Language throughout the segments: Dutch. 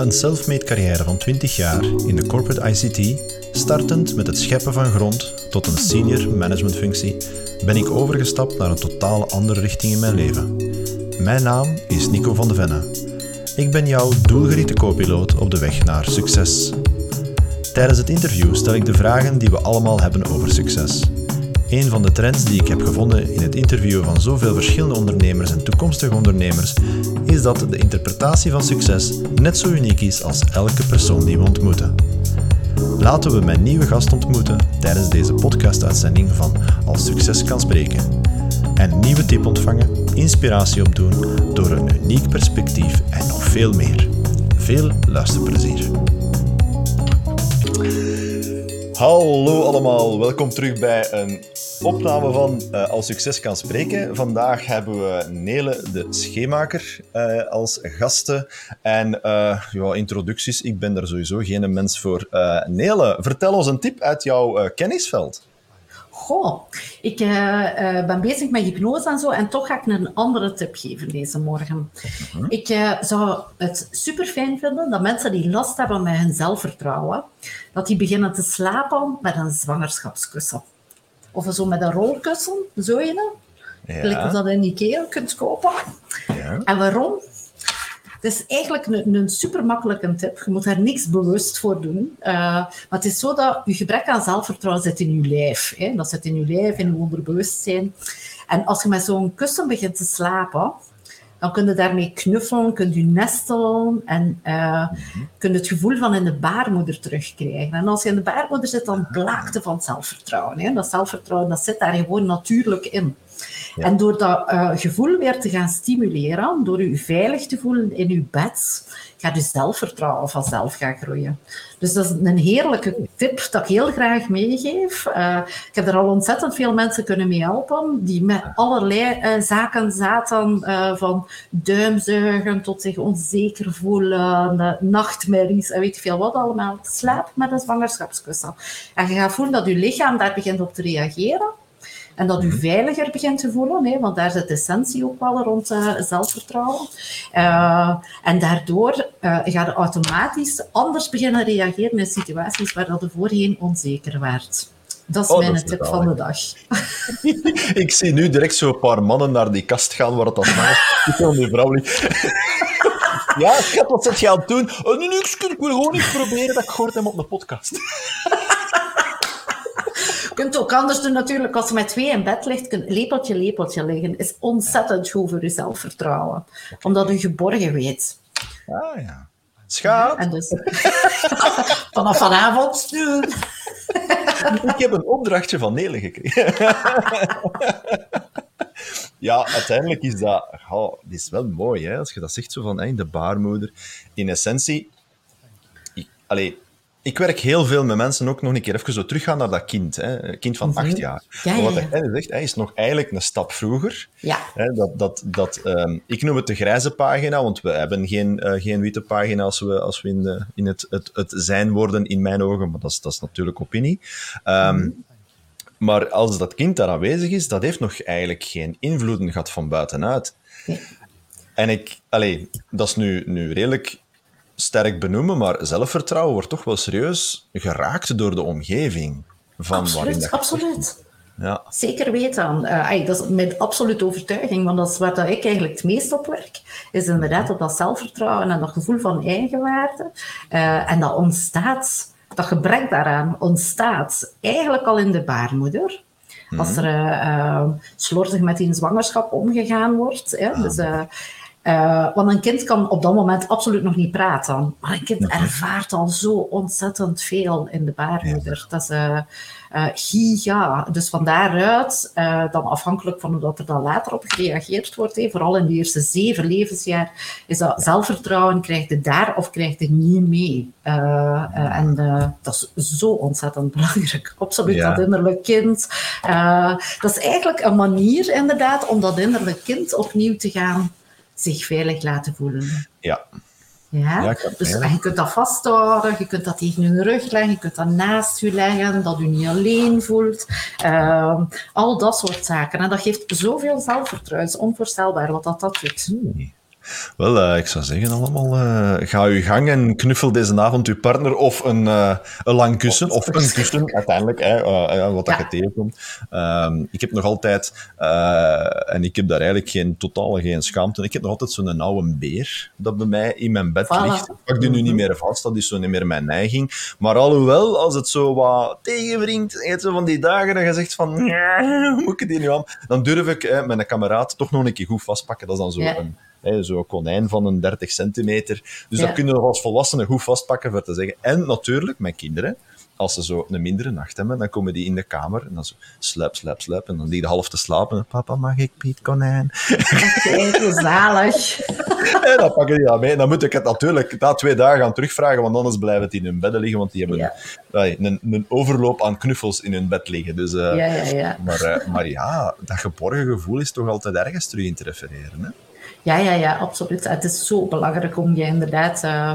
Na een self-made carrière van 20 jaar in de corporate ICT, startend met het scheppen van grond tot een senior managementfunctie, ben ik overgestapt naar een totale andere richting in mijn leven. Mijn naam is Nico van de Venne. Ik ben jouw doelgerichte co-piloot op de weg naar succes. Tijdens het interview stel ik de vragen die we allemaal hebben over succes. Een van de trends die ik heb gevonden in het interviewen van zoveel verschillende ondernemers en toekomstige ondernemers is dat de interpretatie van succes net zo uniek is als elke persoon die we ontmoeten. Laten we mijn nieuwe gast ontmoeten tijdens deze podcast-uitzending van Als Succes kan spreken. En een nieuwe tip ontvangen, inspiratie opdoen door een uniek perspectief en nog veel meer. Veel luisterplezier. Hallo allemaal, welkom terug bij een opname van uh, Als Succes kan spreken. Vandaag hebben we Nele de Scheemaker uh, als gasten. En uh, ja, introducties, ik ben daar sowieso geen mens voor. Nele, vertel ons een tip uit jouw kennisveld. Goh, ik uh, uh, ben bezig met hypnose en zo en toch ga ik een andere tip geven deze morgen. Mhm. Ik uh, zou het super fijn vinden dat mensen die last hebben met hun zelfvertrouwen, dat die beginnen te slapen met een zwangerschapskussen. Of zo met een rolkussen, zo je ja. Gelijk dat in Ikea kunt kopen. Ja. En waarom? Het is eigenlijk een, super makkelijke tip. Je moet daar niks bewust voor doen. Uh, maar het is zo dat je gebrek aan zelfvertrouwen zit in je lijf. Hè? Dat zit in je lijf, in je onderbewustzijn. En als je met zo'n kussen begint te slapen, dan kun je daarmee knuffelen, kun je nestelen en uh, kun je het gevoel van in de baarmoeder terugkrijgen. En als je in de baarmoeder zit, dan blaakt van zelfvertrouwen. Hè? Dat zelfvertrouwen dat zit daar gewoon natuurlijk in. En door dat uh, gevoel weer te gaan stimuleren, door je veilig te voelen in je bed, gaat je zelfvertrouwen vanzelf gaan groeien. Dus dat is een heerlijke tip dat ik heel graag meegeef. Uh, ik heb er al ontzettend veel mensen kunnen mee helpen, die met allerlei uh, zaken zaten, van duimzuigen tot zich onzeker voelen, nachtmerries en weet je veel wat allemaal. Slaap met een zwangerschapskussen. En je gaat voelen dat je lichaam daar begint op te reageren. En dat u mhm. veiliger begint te voelen, hè, want daar zit de essentie ook wel rond uh, zelfvertrouwen. Uh, en daardoor uh, ga je automatisch anders beginnen reageren in situaties waar dat voorheen onzeker werd. Dat is oh, mijn tip van de dag. ik zie nu direct zo'n paar mannen naar die kast gaan waar het al is. Ik wil nu vrouw Ja, schat, wat zit je aan het doen? Oh, niks, ik wil gewoon iets proberen dat ik gehoord heb op een podcast kunt ook anders doen natuurlijk. Als je met twee in bed ligt, kunt lepeltje, lepeltje liggen. Is ontzettend goed voor je zelfvertrouwen. Omdat je geborgen weet. Ah ja. Schaap. Ja, en dus, vanaf vanavond. Ik heb een opdrachtje van Nele gekregen. ja, uiteindelijk is dat... Oh, dit is wel mooi, hè, als je dat zegt, zo van hey, de baarmoeder. In essentie... Allee, ik werk heel veel met mensen ook nog een keer even zo teruggaan naar dat kind, hè, kind van acht mhm. jaar. Ja, Wat hij zegt, hij is nog eigenlijk een stap vroeger. Ja. Hè, dat, dat, dat, um, ik noem het de grijze pagina, want we hebben geen, uh, geen witte pagina als we, als we in, de, in het, het, het zijn worden, in mijn ogen, maar dat is, dat is natuurlijk opinie. Um, mm. Maar als dat kind daar aanwezig is, dat heeft nog eigenlijk geen invloeden gehad van buitenuit. Nee. En ik, allee, dat is nu, nu redelijk sterk benoemen, maar zelfvertrouwen wordt toch wel serieus geraakt door de omgeving. Van absoluut, dat absoluut. Ja. Zeker weten. Uh, dat is met absolute overtuiging, want dat is waar dat ik eigenlijk het meest op werk, is inderdaad op dat zelfvertrouwen en dat gevoel van eigenwaarde. Uh, en dat ontstaat, dat gebrek daaraan ontstaat eigenlijk al in de baarmoeder. Als mhm. er uh, slordig met die zwangerschap omgegaan wordt. Hè, dus, uh, want een kind kan op dat moment absoluut nog niet praten. Maar een kind ervaart al zo ontzettend veel in de baarmoeder. Dat is uh, uh, giga. Dus van daaruit, dan afhankelijk van hoe er dan later op gereageerd wordt, vooral in de eerste zeven levensjaar, is dat zelfvertrouwen krijgt je daar of krijgt je niet mee. en dat is zo ontzettend belangrijk. Absoluut, ja. dat innerlijk kind. dat is eigenlijk een manier inderdaad om dat innerlijk kind opnieuw te gaan zich veilig laten voelen. Ja. Ja, dus je kunt dat vasthouden, je kunt dat tegen je rug leggen, je kunt dat naast je leggen, dat je niet alleen voelt. Uh, al dat soort zaken. En dat geeft zoveel zelfvertrouwen. Het is onvoorstelbaar wat dat, dat doet. Wel, uh, ik zou zeggen allemaal, uh, ga uw gang en knuffel deze avond uw partner of een, uh, een lang kussen, of een kussen uiteindelijk, hè, wat dat ja. je tegenkomt. Um, ik heb nog altijd, en ik heb daar eigenlijk geen, totaal geen schaamte, ik heb nog altijd zo'n oude beer dat bij mij in mijn bed voilà. ligt. Ik pak die nu niet meer vast, dat is zo niet meer mijn neiging. Maar alhoewel, als het zo wat tegenwringt, zo van die dagen dat je zegt van, hoe moet ik die nu aan? Dan durf ik met een kameraad toch nog een keer goed vastpakken. Dat is dan zo ja. een Zo'n konijn van een 30 centimeter. Dus dat kunnen we als volwassenen goed vastpakken voor te zeggen. En natuurlijk, mijn kinderen, als ze zo een mindere nacht hebben, dan komen die in de kamer en dan zo sluip, sluip, sluip. En dan liggen half te slapen. Papa, mag ik Piet Konijn? Echt zalig. en dan pakken die dat mee. En dan moet ik het natuurlijk na twee dagen gaan terugvragen, want anders blijven het in hun bedden liggen, want die hebben ja. een, een, overloop aan knuffels in hun bed liggen. Dus, uh, ja, ja, ja. Maar, uh, maar ja, dat geborgen gevoel is toch altijd ergens terug in te refereren. Hè? Ja, ja, ja, absoluut. Het is zo belangrijk om je inderdaad uh,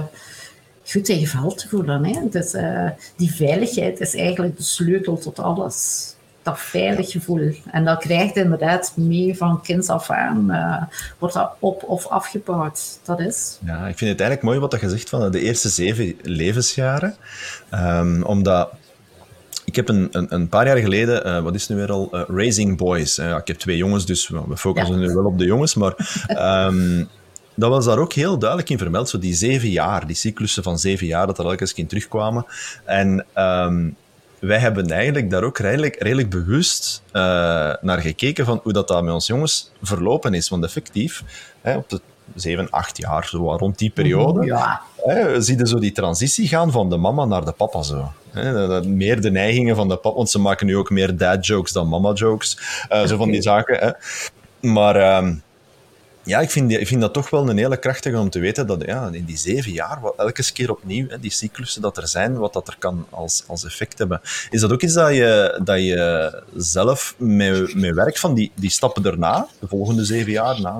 goed in je vel te voelen. Hè? Dus, uh, die veiligheid is eigenlijk de sleutel tot alles. Dat veilig gevoel. En dat krijgt inderdaad mee van kinds af aan. Uh, wordt dat op- of afgebouwd. Dat is. Ja, ik vind het eigenlijk mooi wat je zegt van de eerste zeven levensjaren. Um, omdat ik heb een, een, een, paar jaar geleden, uh, wat is nu weer al, uh, Raising Boys. Uh, ik heb twee jongens, dus we focussen ja. nu wel op de jongens. Maar um, dat was daar ook heel duidelijk in vermeld. Zo die zeven jaar, die cyclussen van zeven jaar, dat er elke keer terugkwamen. En um, wij hebben eigenlijk daar ook redelijk, redelijk bewust naar gekeken van hoe dat, dat met ons jongens verlopen is. Want effectief, hè, op de zeven, acht jaar, zo rond die periode, ja. hè, zie je zo die transitie gaan van de mama naar de papa zo. Hè, meer de neigingen van de papa, want ze maken nu ook meer dad-jokes dan mama-jokes. Uh, zo van die zaken. Hè. Maar uh, ja, ik vind, ik vind dat toch wel een hele krachtige om te weten dat ja, in die zeven jaar, wat, elke keer opnieuw, hè, die cyclussen dat er zijn, wat dat er kan als, als effect hebben. Is dat ook iets dat je, dat je zelf met, met werk van die, die stappen daarna, de volgende zeven jaar na?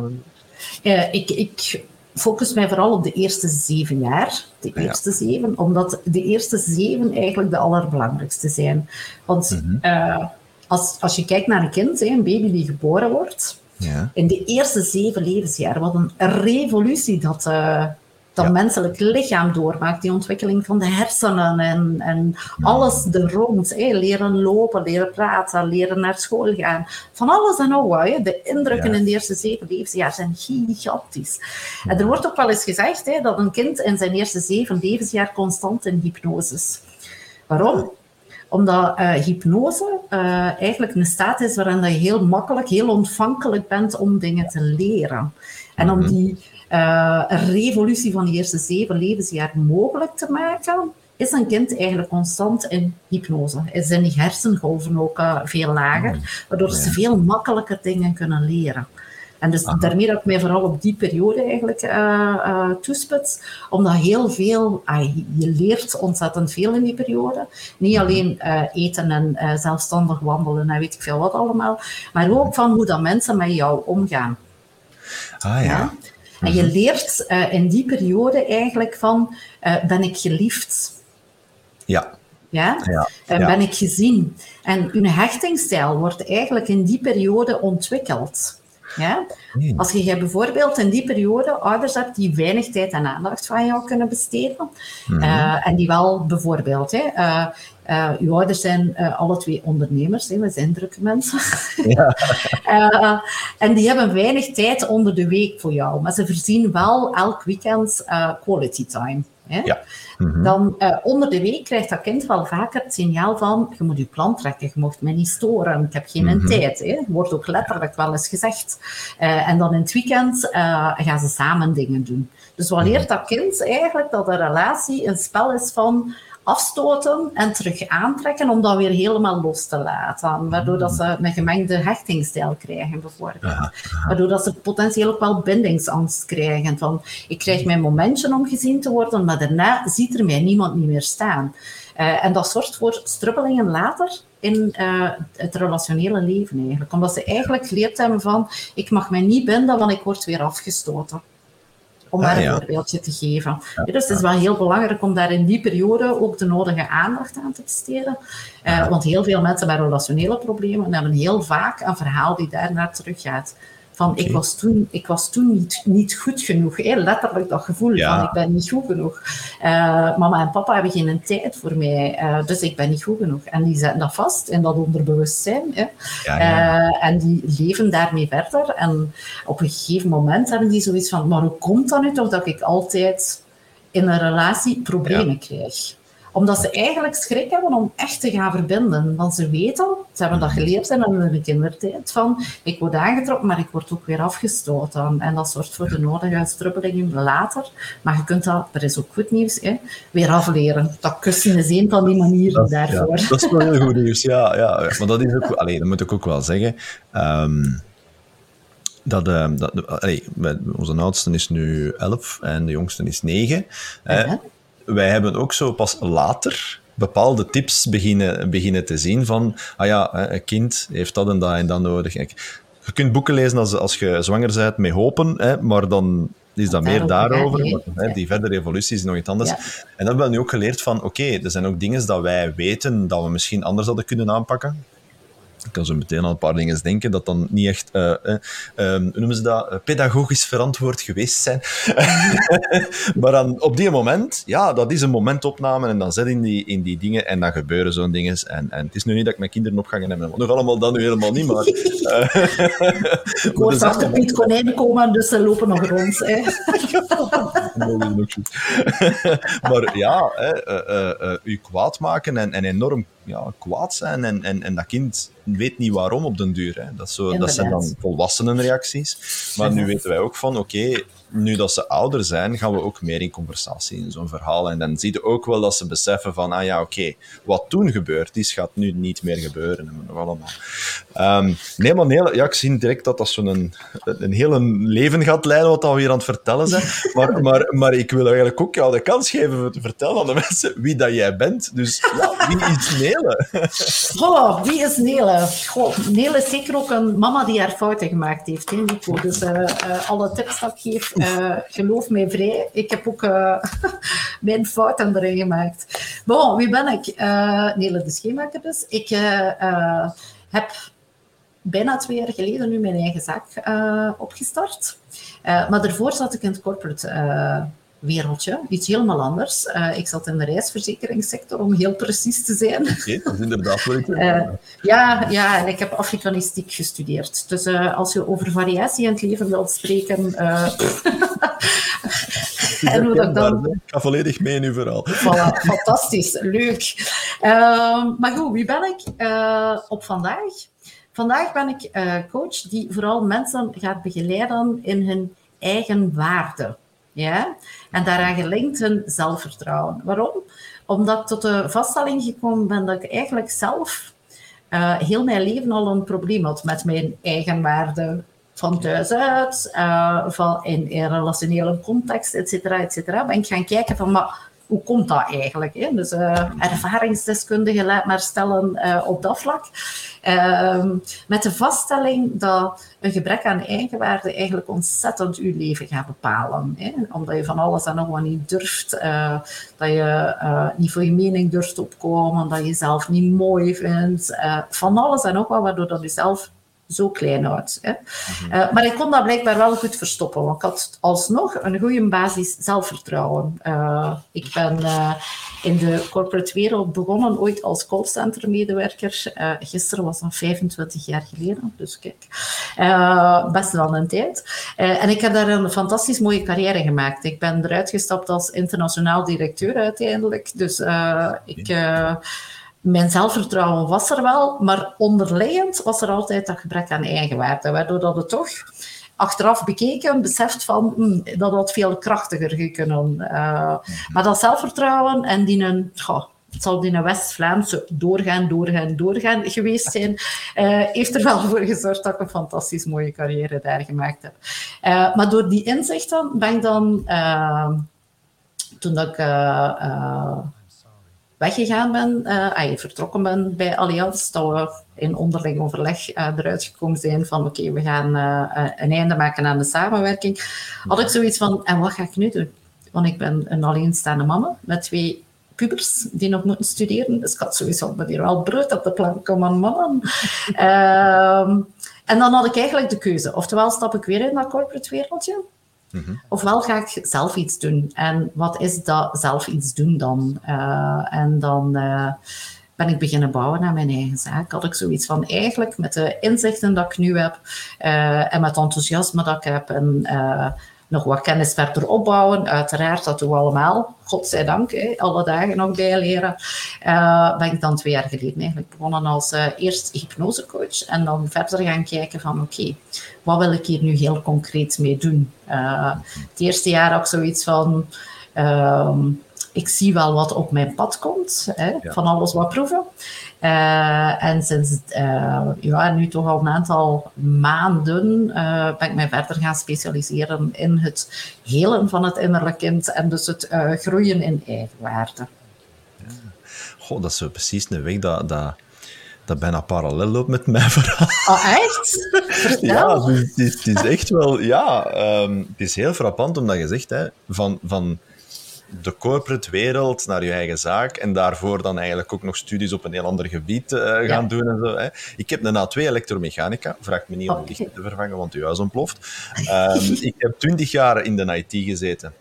Uh, ik, ik focus mij vooral op de eerste zeven jaar. De eerste ja. zeven, omdat de eerste zeven eigenlijk de allerbelangrijkste zijn. Want mm -hmm. uh, als, als je kijkt naar een kind, een baby die geboren wordt, ja. in de eerste zeven levensjaren, wat een revolutie dat, uh, dat ja. menselijk lichaam doormaakt, die ontwikkeling van de hersenen en, en alles er rond. Leren lopen, leren praten, leren naar school gaan. Van alles en nog wat. De indrukken ja. in de eerste zeven levensjaar zijn gigantisch. En er wordt ook wel eens gezegd dat een kind in zijn eerste zeven levensjaar constant in hypnose is. Waarom? Omdat uh, hypnose uh, eigenlijk een staat is waarin je heel makkelijk, heel ontvankelijk bent om dingen te leren. En om die uh, revolutie van de eerste zeven levensjaar mogelijk te maken, is een kind eigenlijk constant in hypnose. Zijn die hersengolven ook uh, veel lager, waardoor ze veel makkelijker dingen kunnen leren. En dus Aha. daarmee dat ik mij vooral op die periode eigenlijk uh, uh, toespits, omdat heel veel, uh, je leert ontzettend veel in die periode. Niet alleen uh, eten en zelfstandig wandelen en weet ik veel wat allemaal, maar ook van hoe dat mensen met jou omgaan. Ah ja. ja? En je leert uh, in die periode eigenlijk van, uh, ben ik geliefd? Ja. Ja? ja. Ja. Ben ik gezien? En hun hechtingsstijl wordt eigenlijk in die periode ontwikkeld. Ja? Hmm. Als je bijvoorbeeld in die periode ouders hebt die weinig tijd en aandacht van jou kunnen besteden, Mhm. uh, en die wel bijvoorbeeld, hè, uh, uh, uw ouders zijn alle twee ondernemers, hè, we zijn drukke mensen, Ja. en die hebben weinig tijd onder de week voor jou, maar ze voorzien wel elk weekend quality time. Hè? Ja. Mhm. Dan onder de week krijgt dat kind wel vaker het signaal van je moet je plan trekken, je mocht mij niet storen, ik heb geen Mhm. tijd. Hè? Wordt ook letterlijk wel eens gezegd. En dan in het weekend gaan ze samen dingen doen. Dus wat leert dat kind eigenlijk dat een relatie een spel is van afstoten en terug aantrekken om dat weer helemaal los te laten. Waardoor dat ze een gemengde hechtingsstijl krijgen, bijvoorbeeld. Waardoor dat ze potentieel ook wel bindingsangst krijgen. Van, ik krijg mijn momentje om gezien te worden, maar daarna ziet er mij niemand niet meer staan. Uh, en dat zorgt voor strubbelingen later in uh, het relationele leven eigenlijk. Omdat ze eigenlijk geleerd hebben van, ik mag mij niet binden, want ik word weer afgestoten om maar Ah, een voorbeeldje te geven. Ja, dus het is wel heel belangrijk om daar in die periode ook de nodige aandacht aan te besteden. Uh, Ja. want heel veel mensen met relationele problemen hebben heel vaak een verhaal die daarnaar teruggaat. Van, ik, was toen, ik was toen niet, niet goed genoeg. Hè? Letterlijk dat gevoel van ik ben niet goed genoeg. Uh, mama en papa hebben geen tijd voor mij, uh, dus ik ben niet goed genoeg. En die zetten dat vast in dat onderbewustzijn. Hè? Ja, ja. Uh, en die leven daarmee verder. En op een gegeven moment hebben die zoiets van, maar hoe komt dat nu toch dat ik altijd in een relatie problemen krijg? Omdat ze eigenlijk schrik hebben om echt te gaan verbinden. Want ze weten, ze hebben dat geleerd in hun kindertijd, van ik word aangetrokken, maar ik word ook weer afgestoten. En dat zorgt voor de nodige strubbelingen later. Maar je kunt dat, er is ook goed nieuws, hè, weer afleren. Dat kussen is een van die manieren daarvoor. dat is wel heel goed nieuws, ja. ja. Maar dat is ook, alleen, dat moet ik ook wel zeggen. Um, dat, uh, dat allee, onze oudste is nu 11 en de jongste is 9. Uh -huh wij hebben ook zo pas later bepaalde tips beginnen, beginnen te zien van, ah ja, een kind heeft dat en dat en dat nodig. je kunt boeken lezen als, als je zwanger bent met hopen, hè, maar dan is dat meer daarover. hè, die verdere evolutie is nog iets anders. En dan hebben we nu ook geleerd van, oké, er zijn ook dingen dat wij weten dat we misschien anders hadden kunnen aanpakken ik kan zo meteen aan een paar dingen denken dat dan niet echt, uh, uh, hoe noemen ze dat, eh, pedagogisch verantwoord geweest zijn. maar dan, op die moment, ja, dat is een momentopname en dan zet in die, in die dingen en dan gebeuren zo'n dingen. En, en het is nu niet dat ik mijn kinderen op ga gaan nemen, nog allemaal dan nu helemaal niet, maar... ik hoor dus achter Piet Konijn komen, dus ze lopen nog rond. Hè. maar ja, hè, u kwaad maken en, en enorm ja, kwaad zijn en, en, en dat kind weet niet waarom op den duur. Hè. Dat, zo, dat zijn dan volwassenenreacties. Maar nu weten wij ook van, oké, nu dat ze ouder zijn, gaan we ook meer in conversatie in zo'n verhaal. En dan zie je ook wel dat ze beseffen van, ah ja, oké, wat toen gebeurd is, gaat nu niet meer gebeuren. Nog allemaal. Um, nee, maar nee, ja, ik zie direct dat dat zo'n een, een hele leven gaat leiden, wat we hier aan het vertellen zijn. Maar, maar, maar ik wil eigenlijk ook jou de kans geven om te vertellen aan de mensen wie dat jij bent. Dus ja, wie is Nele? Oh, wie is Nele? Goh, Nele is zeker ook een mama die haar fouten gemaakt heeft, hè, Nico. Dus uh, uh, alle tips dat ik geef, uh, geloof mij vrij, ik heb ook uh, mijn fouten erin gemaakt. Bon, wie ben ik? Uh, Nele de Schemaker dus. Ik heb bijna twee jaar geleden nu mijn eigen zaak opgestart. maar daarvoor zat ik in het corporate wereldje, iets helemaal anders. Uh, ik zat in de reisverzekeringssector, om heel precies te zijn. Oké, okay, dat is inderdaad ik uh, ja, ja, en ik heb Afrikanistiek gestudeerd. Dus uh, als je over variatie in het leven wilt spreken... en hoe dat dan... Ik ga volledig mee in uw verhaal. Voilà, fantastisch, leuk. Ehm, maar goed, wie ben ik op vandaag? Vandaag ben ik coach die vooral mensen gaat begeleiden in hun eigen waarde. Ja? En daaraan gelinkt hun zelfvertrouwen. Waarom? Omdat ik tot de vaststelling gekomen ben dat ik eigenlijk zelf uh, heel mijn leven al een probleem had met mijn eigen waarde. Van thuis uit, uh, van in, in relationele context, et cetera, et cetera. Ben ik gaan kijken van, maar hoe komt dat eigenlijk? Hè? Dus uh, laat maar stellen uh, op dat vlak. Uh, met de vaststelling dat een gebrek aan eigenwaarde eigenlijk ontzettend uw leven gaat bepalen. Hè? Omdat je van alles en nog wat niet durft, uh, dat je niet voor je mening durft opkomen, dat je jezelf niet mooi vindt. van alles en nog wat, waardoor dat je zelf zo klein uit. Hè. Mhm. Uh, maar ik kon dat blijkbaar wel goed verstoppen, want ik had alsnog een goede basis zelfvertrouwen. Uh, ik ben uh, in de corporate wereld begonnen ooit als callcenter-medewerker. gisteren was dat 25 jaar geleden, dus kijk, best wel een tijd. en ik heb daar een fantastisch mooie carrière gemaakt. Ik ben eruit gestapt als internationaal directeur uiteindelijk. Dus ik mijn zelfvertrouwen was er wel, maar onderliggend was er altijd dat gebrek aan eigenwaarde, waardoor dat het toch achteraf bekeken beseft van hm, dat had veel krachtiger kunnen. Uh, maar dat zelfvertrouwen en die een, zal die West-Vlaamse doorgaan, doorgaan, doorgaan geweest zijn, uh, heeft er wel voor gezorgd dat ik een fantastisch mooie carrière daar gemaakt heb. Uh, maar door die inzichten ben ik dan, toen ik weggegaan ben, uh, vertrokken ben bij Allianz, dat we in onderling overleg uh, eruit gekomen zijn van oké, we gaan uh, een einde maken aan de samenwerking, had ik zoiets van, en wat ga ik nu doen? Want ik ben een alleenstaande mama met twee pubers die nog moeten studeren, dus ik had sowieso met hier wel brood op de plank komen mannen. Ehm, En dan had ik eigenlijk de keuze. Oftewel stap ik weer in dat corporate wereldje, ofwel ga ik zelf iets doen. En wat is dat zelf iets doen dan? Uh, en dan uh, ben ik beginnen bouwen aan mijn eigen zaak. Had ik zoiets van eigenlijk met de inzichten dat ik nu heb uh, en met enthousiasme dat ik heb en nog wat kennis verder opbouwen. Uiteraard, dat doen we allemaal. Godzijdank, hè, alle dagen nog bijleren. Uh, ben ik dan twee jaar geleden eigenlijk begonnen als uh, eerst hypnosecoach en dan verder gaan kijken van oké, wat wil ik hier nu heel concreet mee doen? Uh, het eerste jaar ik zoiets van... Uh, ik zie wel wat op mijn pad komt, hè, ja. van alles wat proeven. Uh, en sinds uh, ja, nu toch al een aantal maanden uh, ben ik mij verder gaan specialiseren in het helen van het innerlijk kind en dus het groeien in eigenwaarde. Ja. Goh, dat is zo precies een weg dat, dat, dat bijna parallel loopt met mijn verhaal. Oh, echt? Ja, het is, het is echt wel... Ja, um, het is heel frappant omdat je zegt, hè, van... van de corporate wereld naar je eigen zaak en daarvoor dan eigenlijk ook nog studies op een heel ander gebied uh, gaan ja. doen. En zo, hè. Ik heb een A2 elektromechanica, vraag me niet om okay. licht te vervangen, want uw huis ontploft. Um, ik heb twintig jaar in de IT gezeten.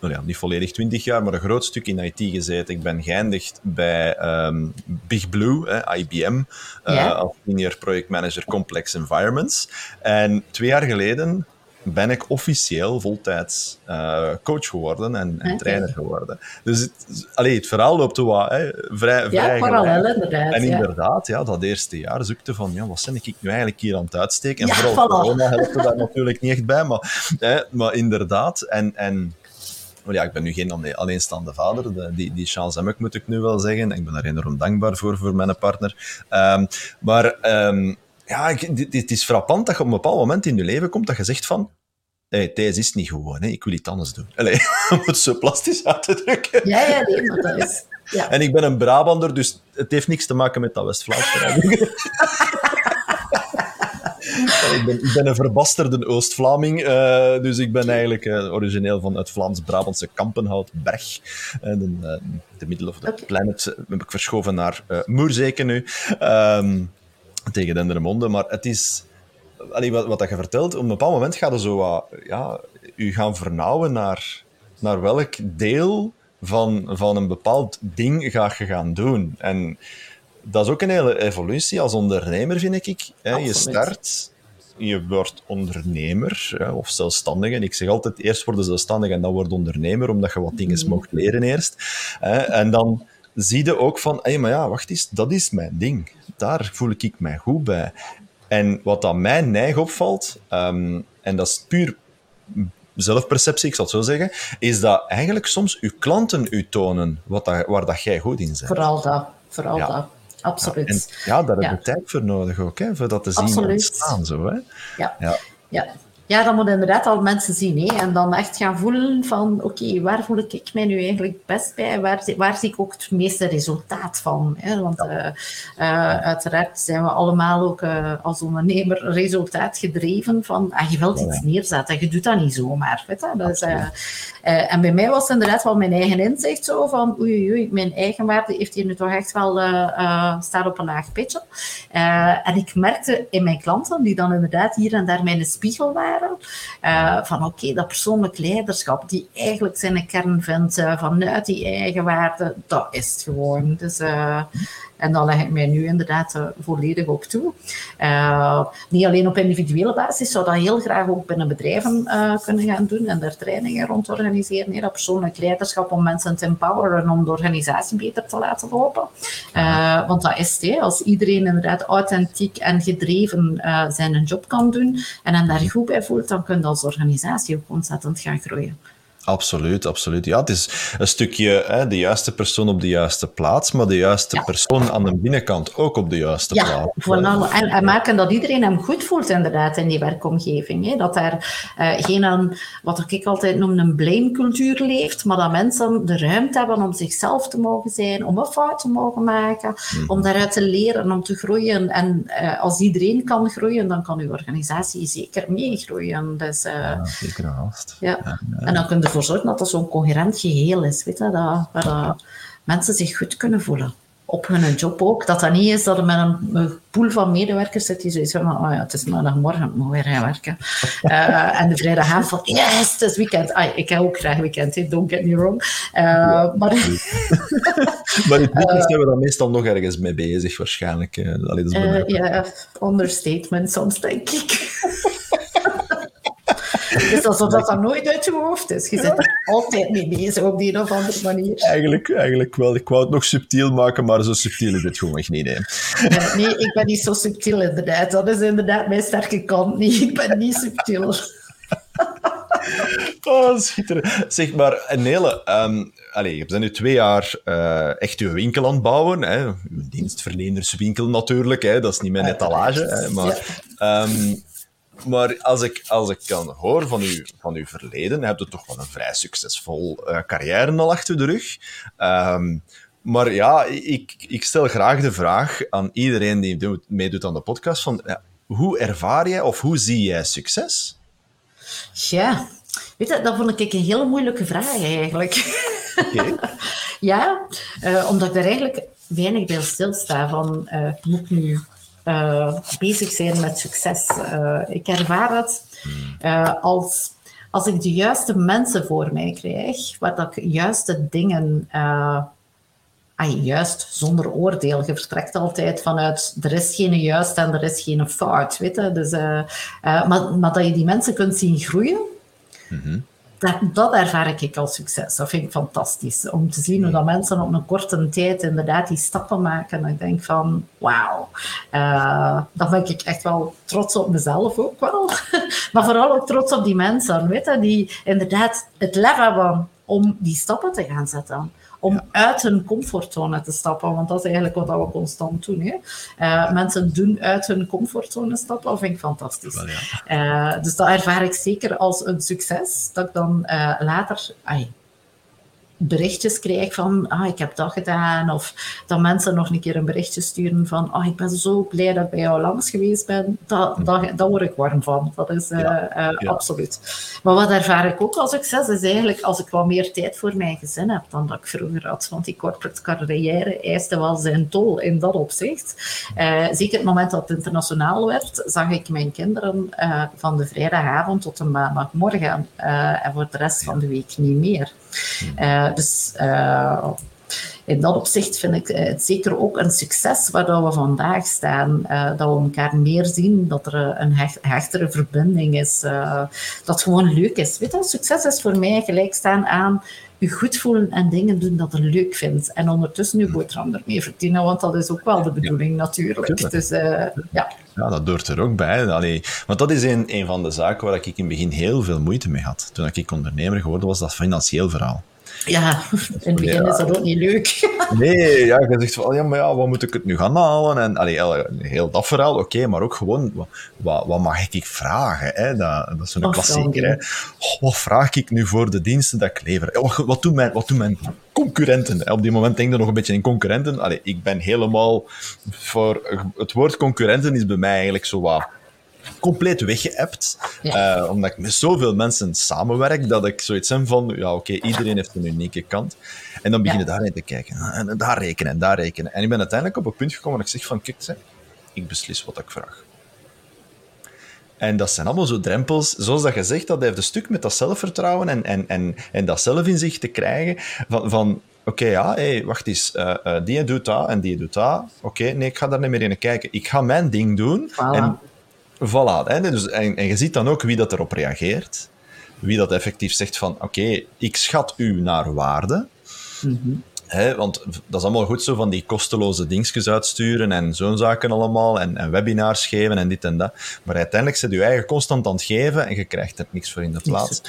Nou ja, niet volledig twintig jaar, maar een groot stuk in IT gezeten. Ik ben geëindigd bij um, Big Blue, IBM, uh, ja. als senior projectmanager Complex Environments. En twee jaar geleden ben ik officieel voltijds uh, coach geworden en, en okay. trainer geworden. Dus het, allee, het verhaal loopt wat hè, vrij, ja, vrij parallel inderdaad. En ja. inderdaad, ja, dat eerste jaar zoekte van, ja, wat ben ik nu eigenlijk hier aan het uitsteken? En ja, vooral voilà. corona helpt er daar natuurlijk niet echt bij, maar, hè, maar inderdaad. En, en ja, ik ben nu geen alleenstaande vader. De, die, die chance heb ik, moet ik nu wel zeggen. Ik ben daar enorm dankbaar voor, voor mijn partner. Um, maar um, ja, ik, het is frappant dat je op een bepaald moment in je leven komt dat je zegt van hey, deze is niet gewoon, hè. ik wil iets anders doen. Allee, om het zo plastisch uit te drukken. Ja, ja, nee, maar dat is... Ja. En ik ben een Brabander, dus het heeft niks te maken met dat West-Vlaams. ik, ben, ik ben een verbasterde Oost-Vlaming, uh, dus ik ben eigenlijk uh, origineel van het Vlaams-Brabantse Kampenhout, Berg. Uh, de, de middle of the okay. planet heb ik verschoven naar Moerzeken nu, um, tegen Dendermonde. Maar het is... Allee, wat, wat dat je vertelt, op een bepaald moment gaat er zo wat, ja, u gaan vernauwen naar, naar welk deel van, van een bepaald ding ga je gaan doen. En dat is ook een hele evolutie als ondernemer, vind ik. Hè. Je start, je wordt ondernemer hè, of zelfstandige. En ik zeg altijd, eerst worden zelfstandig en dan word ondernemer, omdat je wat dingen mm. mocht leren eerst. Hè. En dan zie je ook van, hé, maar ja, wacht eens, dat is mijn ding. Daar voel ik mij goed bij. En wat aan mij neig opvalt, um, en dat is puur zelfperceptie, ik zal het zo zeggen, is dat eigenlijk soms uw klanten u tonen wat dat, waar dat jij goed in bent. Vooral dat. Vooral ja. dat. Absoluut. Ja, en, ja daar heb je tijd voor nodig ook, hè, voor dat te zien Absoluut. staan. Zo, hè. Ja. Ja. Ja. Dat moet inderdaad al mensen zien. Hè? En dan echt gaan voelen van, oké, okay, waar voel ik mij nu eigenlijk best bij? Waar, waar zie ik ook het meeste resultaat van? Hè? Want uh, uh, uiteraard zijn we allemaal ook uh, als ondernemer resultaatgedreven van, ah, je wilt iets neerzetten, je doet dat niet zomaar. Weet je? Dus, en bij mij was het inderdaad wel mijn eigen inzicht zo van, oei, oei, mijn eigenwaarde heeft hier nu toch echt wel, staat op een laag pitje. en ik merkte in mijn klanten, die dan inderdaad hier en daar mijn spiegel waren, uh, van oké, dat persoonlijk leiderschap, die eigenlijk zijn kern vindt uh, vanuit die eigenwaarde, dat is het gewoon. Dus, uh, en daar leg ik mij nu inderdaad volledig op toe. niet alleen op individuele basis, zou dat heel graag ook binnen bedrijven kunnen gaan doen en daar trainingen rond organiseren. Dat persoonlijk leiderschap om mensen te empoweren om de organisatie beter te laten lopen. want dat is het, als iedereen inderdaad authentiek en gedreven zijn job kan doen en hem daar goed bij voelt, dan kun je als organisatie ook ontzettend gaan groeien. Absoluut, absoluut. Ja, het is een stukje hè, de juiste persoon op de juiste plaats, maar de juiste ja. persoon aan de binnenkant ook op de juiste ja, plaats. Vooral, en, en maken dat iedereen hem goed voelt inderdaad in die werkomgeving. Hè. Dat er uh, geen, een, wat ik altijd noem, een blamecultuur leeft, maar dat mensen de ruimte hebben om zichzelf te mogen zijn, om een fout te mogen maken, mm-hmm. om daaruit te leren, om te groeien. En uh, als iedereen kan groeien, dan kan uw organisatie zeker meegroeien. Dus, uh, ja, zeker haast. Ja. ja. En dan kun je ervoor zorgen dat dat zo'n coherent geheel is, weet je, dat, waar dat mensen zich goed kunnen voelen. op hun job ook. Dat dat niet is dat er met een, een pool van medewerkers zit die zoiets van, oh ja, het is maandagmorgen, ik moet weer gaan werken. Uh, en de vrijdagavond van, yes, het is weekend. Ah, ik heb ook graag weekend, don't get me wrong. Uh, ja, maar... maar in het weekend zijn we dan meestal nog ergens mee bezig, waarschijnlijk. Allee, dat is ja, understatement soms, denk ik. Het is alsof dat, dat nooit uit je hoofd is. Je zit er altijd mee bezig op die of andere manier. Eigenlijk, eigenlijk wel. Ik wou het nog subtiel maken, maar zo subtiel is het gewoon echt niet. Nee. nee, ik ben niet zo subtiel inderdaad. Dat is inderdaad mijn sterke kant niet. Ik ben niet subtiel. Oh, schitterend. Zeg maar, Nele, um, allez, je bent nu twee jaar uh, echt je winkel aan het bouwen. Hè? Uw dienstverlenerswinkel natuurlijk, hè? dat is niet mijn etalage. Hè? Maar um, maar als ik, als ik kan hoor van, u, van uw verleden, heb je toch wel een vrij succesvol uh, carrière al achter de rug. Um, maar ja, ik, ik stel graag de vraag aan iedereen die meedoet aan de podcast: van, ja, hoe ervaar jij of hoe zie jij succes? Ja, weet je, dat vond ik een hele moeilijke vraag eigenlijk. Okay. ja, uh, omdat ik daar eigenlijk weinig bij stilsta van, uh, moet ik nu uh, bezig zijn met succes. Uh, ik ervaar het uh, als, als ik de juiste mensen voor mij krijg, waar dat ik juiste dingen, ah, juist zonder oordeel, je vertrekt altijd vanuit er is geen juist en er is geen fout, weet je? Dus, maar, maar dat je die mensen kunt zien groeien. Mm -hmm dat, dat ervaar ik als succes. Dat vind ik fantastisch. Om te zien hoe dat mensen op een korte tijd inderdaad die stappen maken. En ik denk van, wauw. Uh, dan ben ik echt wel trots op mezelf ook wel. maar vooral ook trots op die mensen, weet je, die inderdaad het lef hebben om die stappen te gaan zetten om uit hun comfortzone te stappen. Want dat is eigenlijk wat we constant doen. Hè. Uh, mensen doen uit hun comfortzone stappen, dat vind ik fantastisch. Wel, ja. uh, dus dat ervaar ik zeker als een succes. Dat ik dan uh, later... berichtjes krijg van, ah, ik heb dat gedaan. Of dat mensen nog een keer een berichtje sturen van, ah, ik ben zo blij dat ik bij jou langs geweest ben. Dat, hm. dat, daar word ik warm van. Dat is uh, ja. Uh, ja. absoluut. Maar wat ervaar ik ook als succes, is eigenlijk als ik wat meer tijd voor mijn gezin heb dan dat ik vroeger had. Want die corporate carrière eiste wel zijn tol in dat opzicht. Uh, zeker het moment dat het internationaal werd, zag ik mijn kinderen van de vrijdagavond tot de maandagmorgen en voor de rest van de week niet meer. Uh, dus uh, in dat opzicht vind ik het zeker ook een succes waar we vandaag staan. Uh, dat we elkaar meer zien, dat er een hecht, hechtere verbinding is, dat het gewoon leuk is. Weet je, succes is voor mij gelijk staan aan je goed voelen en dingen doen dat je leuk vindt. En ondertussen je boterham ermee verdienen, want dat is ook wel de bedoeling ja, natuurlijk. Dus ja. Ja, dat doort er ook bij. Allee, want dat is een, een van de zaken waar ik in het begin heel veel moeite mee had. Toen ik ondernemer geworden was, dat financieel verhaal. Ja, in het begin is dat ook niet leuk. nee, ja, je zegt van, ja, maar ja, wat moet ik het nu gaan halen? En allee, heel dat verhaal, oké, maar ook gewoon, wat, wat mag ik vragen? Hè? Dat, dat is zo'n klassieker. Hè? Oh, wat vraag ik nu voor de diensten dat ik lever? Wat, wat, doen, mijn, wat doen mijn concurrenten? Op die moment denk je nog een beetje in concurrenten. Allee, ik ben helemaal voor... Het woord concurrenten is bij mij eigenlijk zo wat compleet weggeëpt. Ja. Uh, omdat ik met zoveel mensen samenwerk, dat ik zoiets heb van, ja oké, okay, iedereen heeft een unieke kant. En dan beginnen ja. daarin te kijken. En daar rekenen en daar rekenen. En ik ben uiteindelijk op een punt gekomen dat ik zeg van, kijk, ik beslis wat ik vraag. En dat zijn allemaal zo drempels. Zoals dat je zegt, dat heeft een stuk met dat zelfvertrouwen en, en, en, en dat zelfinzicht te krijgen. Van, van oké, okay, ja, hey, wacht eens. Uh, uh, die doet dat en die doet dat. Oké, okay, nee, ik ga daar niet meer in kijken. Ik ga mijn ding doen. Voilà. En Voilà. Hè? Dus, en, en, je ziet dan ook wie dat erop reageert. Wie dat effectief zegt van, oké, ik schat u naar waarde. Mm want dat is allemaal goed zo van die kosteloze dingetjes uitsturen en zo'n zaken allemaal. En, en, webinars geven en dit en dat. Maar uiteindelijk zit je eigen constant aan het geven en je krijgt er niks voor in de plaats.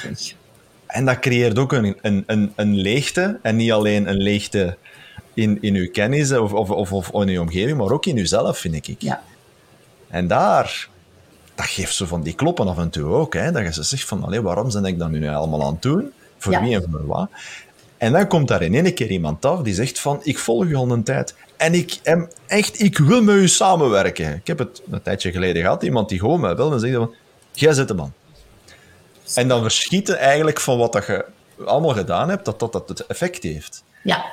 En dat creëert ook een, een, een, een leegte. En niet alleen een leegte in, in uw kennis of, of, of, of in uw omgeving, maar ook in uzelf, vind ik. Ja. En daar dat geeft zo van die kloppen af en toe ook. Hè, dat je ze zegt van, allee, waarom ben ik dat nu allemaal aan het doen? Voor wie en voor wat? En dan komt daar in één keer iemand af die zegt van, ik volg je al een tijd en ik, echt, ik wil met u samenwerken. Ik heb het een tijdje geleden gehad, iemand die gewoon mij wel en zegt van, jij zit de man. En dan verschieten eigenlijk van wat dat je allemaal gedaan hebt, dat dat, dat het effect heeft. Ja.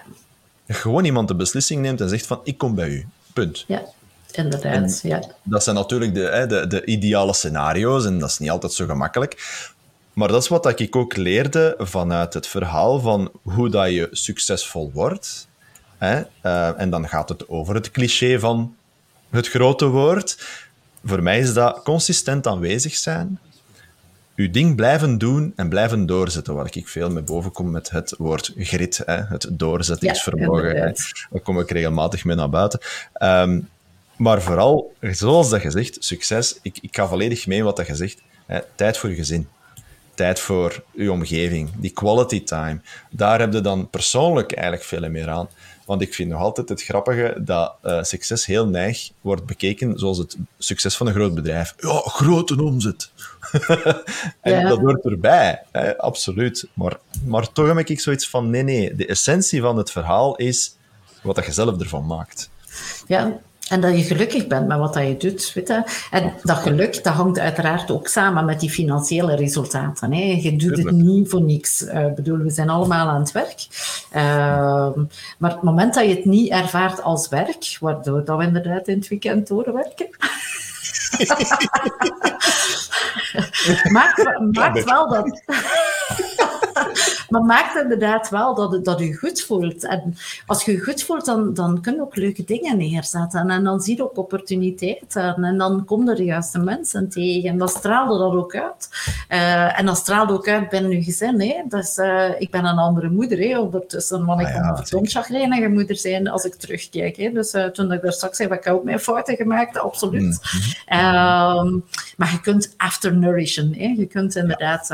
gewoon iemand de beslissing neemt en zegt van, ik kom bij u. Punt. Ja, inderdaad. ja. Dat zijn natuurlijk de, de, de ideale scenario's en dat is niet altijd zo gemakkelijk. Maar dat is wat ik ook leerde vanuit het verhaal van hoe dat je succesvol wordt. Hè? Uh, en dan gaat het over het cliché van het grote woord. Voor mij is dat consistent aanwezig zijn, je ding blijven doen en blijven doorzetten, waar ik veel mee boven kom met het woord grit, hè, het doorzettingsvermogen. Ja, Daar kom ik regelmatig mee naar buiten. Um, maar vooral, zoals dat je zegt, succes. Ik, ik ga volledig mee wat dat je zegt. Hè, tijd voor je gezin. Tijd voor je omgeving. Die quality time. Daar heb je dan persoonlijk eigenlijk veel meer aan. Want ik vind nog altijd het grappige dat uh, succes heel neig wordt bekeken zoals het succes van een groot bedrijf. Ja, grote omzet. en ja. dat hoort erbij, hè, absoluut. Maar, maar toch heb ik zoiets van, nee, nee, de essentie van het verhaal is wat dat je zelf ervan maakt. Ja, en dat je gelukkig bent met wat je doet. Weet je? En dat geluk dat hangt uiteraard ook samen met die financiële resultaten. Hè. Je doet het niet voor niks. Uh, bedoel, we zijn allemaal aan het werk. Uh, maar het moment dat je het niet ervaart als werk, waardoor dat we inderdaad in het weekend doorwerken. maakt, maakt wel dat. maar maakt inderdaad wel dat, het, dat je goed voelt. En als je je goed voelt, dan, dan kun je ook leuke dingen neerzetten. En dan zie je ook opportuniteiten. En dan komen er de juiste mensen tegen. En dan straalde dat ook uit. Uh, en dat straalde ook uit binnen je gezin. Hè. Dus, uh, ik ben een andere moeder hè, ondertussen. Want ik ah, ja, kan een chagrijnige moeder zijn als ik terugkijk. Hè. Dus uh, toen ik daar straks zei, ik ook mijn fouten gemaakt, absoluut. Mm -hmm. maar je kunt after nourishen. Hè. Je kunt inderdaad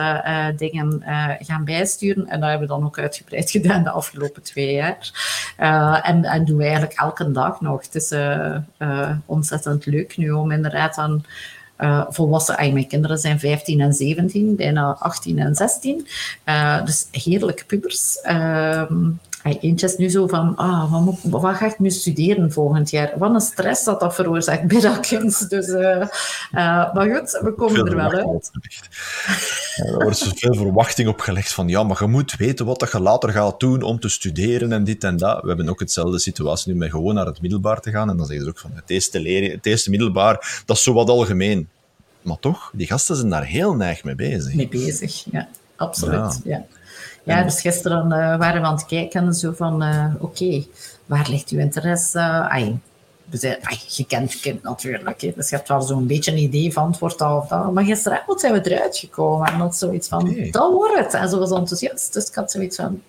dingen gaan bijsturen. En dat hebben we dan ook uitgebreid gedaan de afgelopen twee jaar. Uh, en, en doen we eigenlijk elke dag nog. Het is uh, uh, ontzettend leuk nu om inderdaad aan volwassen, ay, mijn kinderen zijn 15 en 17, bijna 18 en 16. Uh, dus heerlijke pubers. Uh, Eentje is nu zo van, ah, wat, moet, wat, ga ik nu studeren volgend jaar? Wat een stress dat dat veroorzaakt bij dat kind. Dus, uh, uh, maar goed, we komen er wel uit. Er wordt zoveel verwachting opgelegd van, ja, maar je moet weten wat je later gaat doen om te studeren en dit en dat. We hebben ook hetzelfde situatie nu met gewoon naar het middelbaar te gaan. En dan zeggen ze ook van, het eerste, leren, het eerste middelbaar, dat is zo wat algemeen. Maar toch, die gasten zijn daar heel neig mee bezig. Mee bezig, ja. Absoluut, ja. Ja, dus gisteren uh, waren we aan het kijken zo van, uh, oké, okay, waar ligt uw interesse? Ai, we je kent het kind natuurlijk, hè, dus je hebt wel zo'n beetje een idee van het wordt dat. Maar gisteravond zijn we eruit gekomen en dat zoiets van, okay. dat wordt het. En zo was enthousiast, dus ik had zoiets van,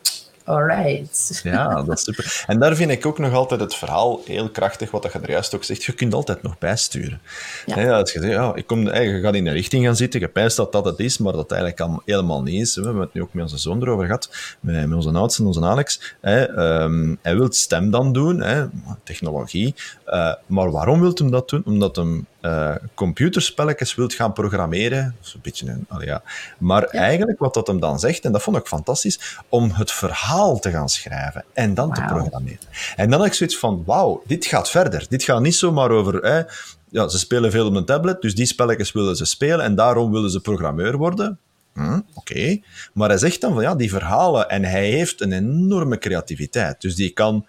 Alright. Ja, dat is super. En daar vind ik ook nog altijd het verhaal heel krachtig, wat je er juist ook zegt. Je kunt altijd nog bijsturen. Ja. Ja, als je zegt, ja, ik kom, je gaat in een richting gaan zitten, je pijst dat dat het is, maar dat eigenlijk al helemaal niet is. We hebben het nu ook met onze zoon erover gehad, met, met onze oudste, onze Alex. Um, hij wil stem dan doen, hè, technologie. Uh, maar waarom wil hij dat doen? Omdat hem uh, computerspelletjes wilt gaan programmeren. Dat is een beetje een, allee, ja. Maar ja. eigenlijk wat dat hem dan zegt, en dat vond ik fantastisch, om het verhaal te gaan schrijven en dan wow. te programmeren. En dan heb ik zoiets van, wauw, dit gaat verder. Dit gaat niet zomaar over... Eh, ja, ze spelen veel op een tablet, dus die spelletjes willen ze spelen en daarom willen ze programmeur worden. Hm, Oké. Okay. Maar hij zegt dan van, ja, die verhalen... En hij heeft een enorme creativiteit. Dus die kan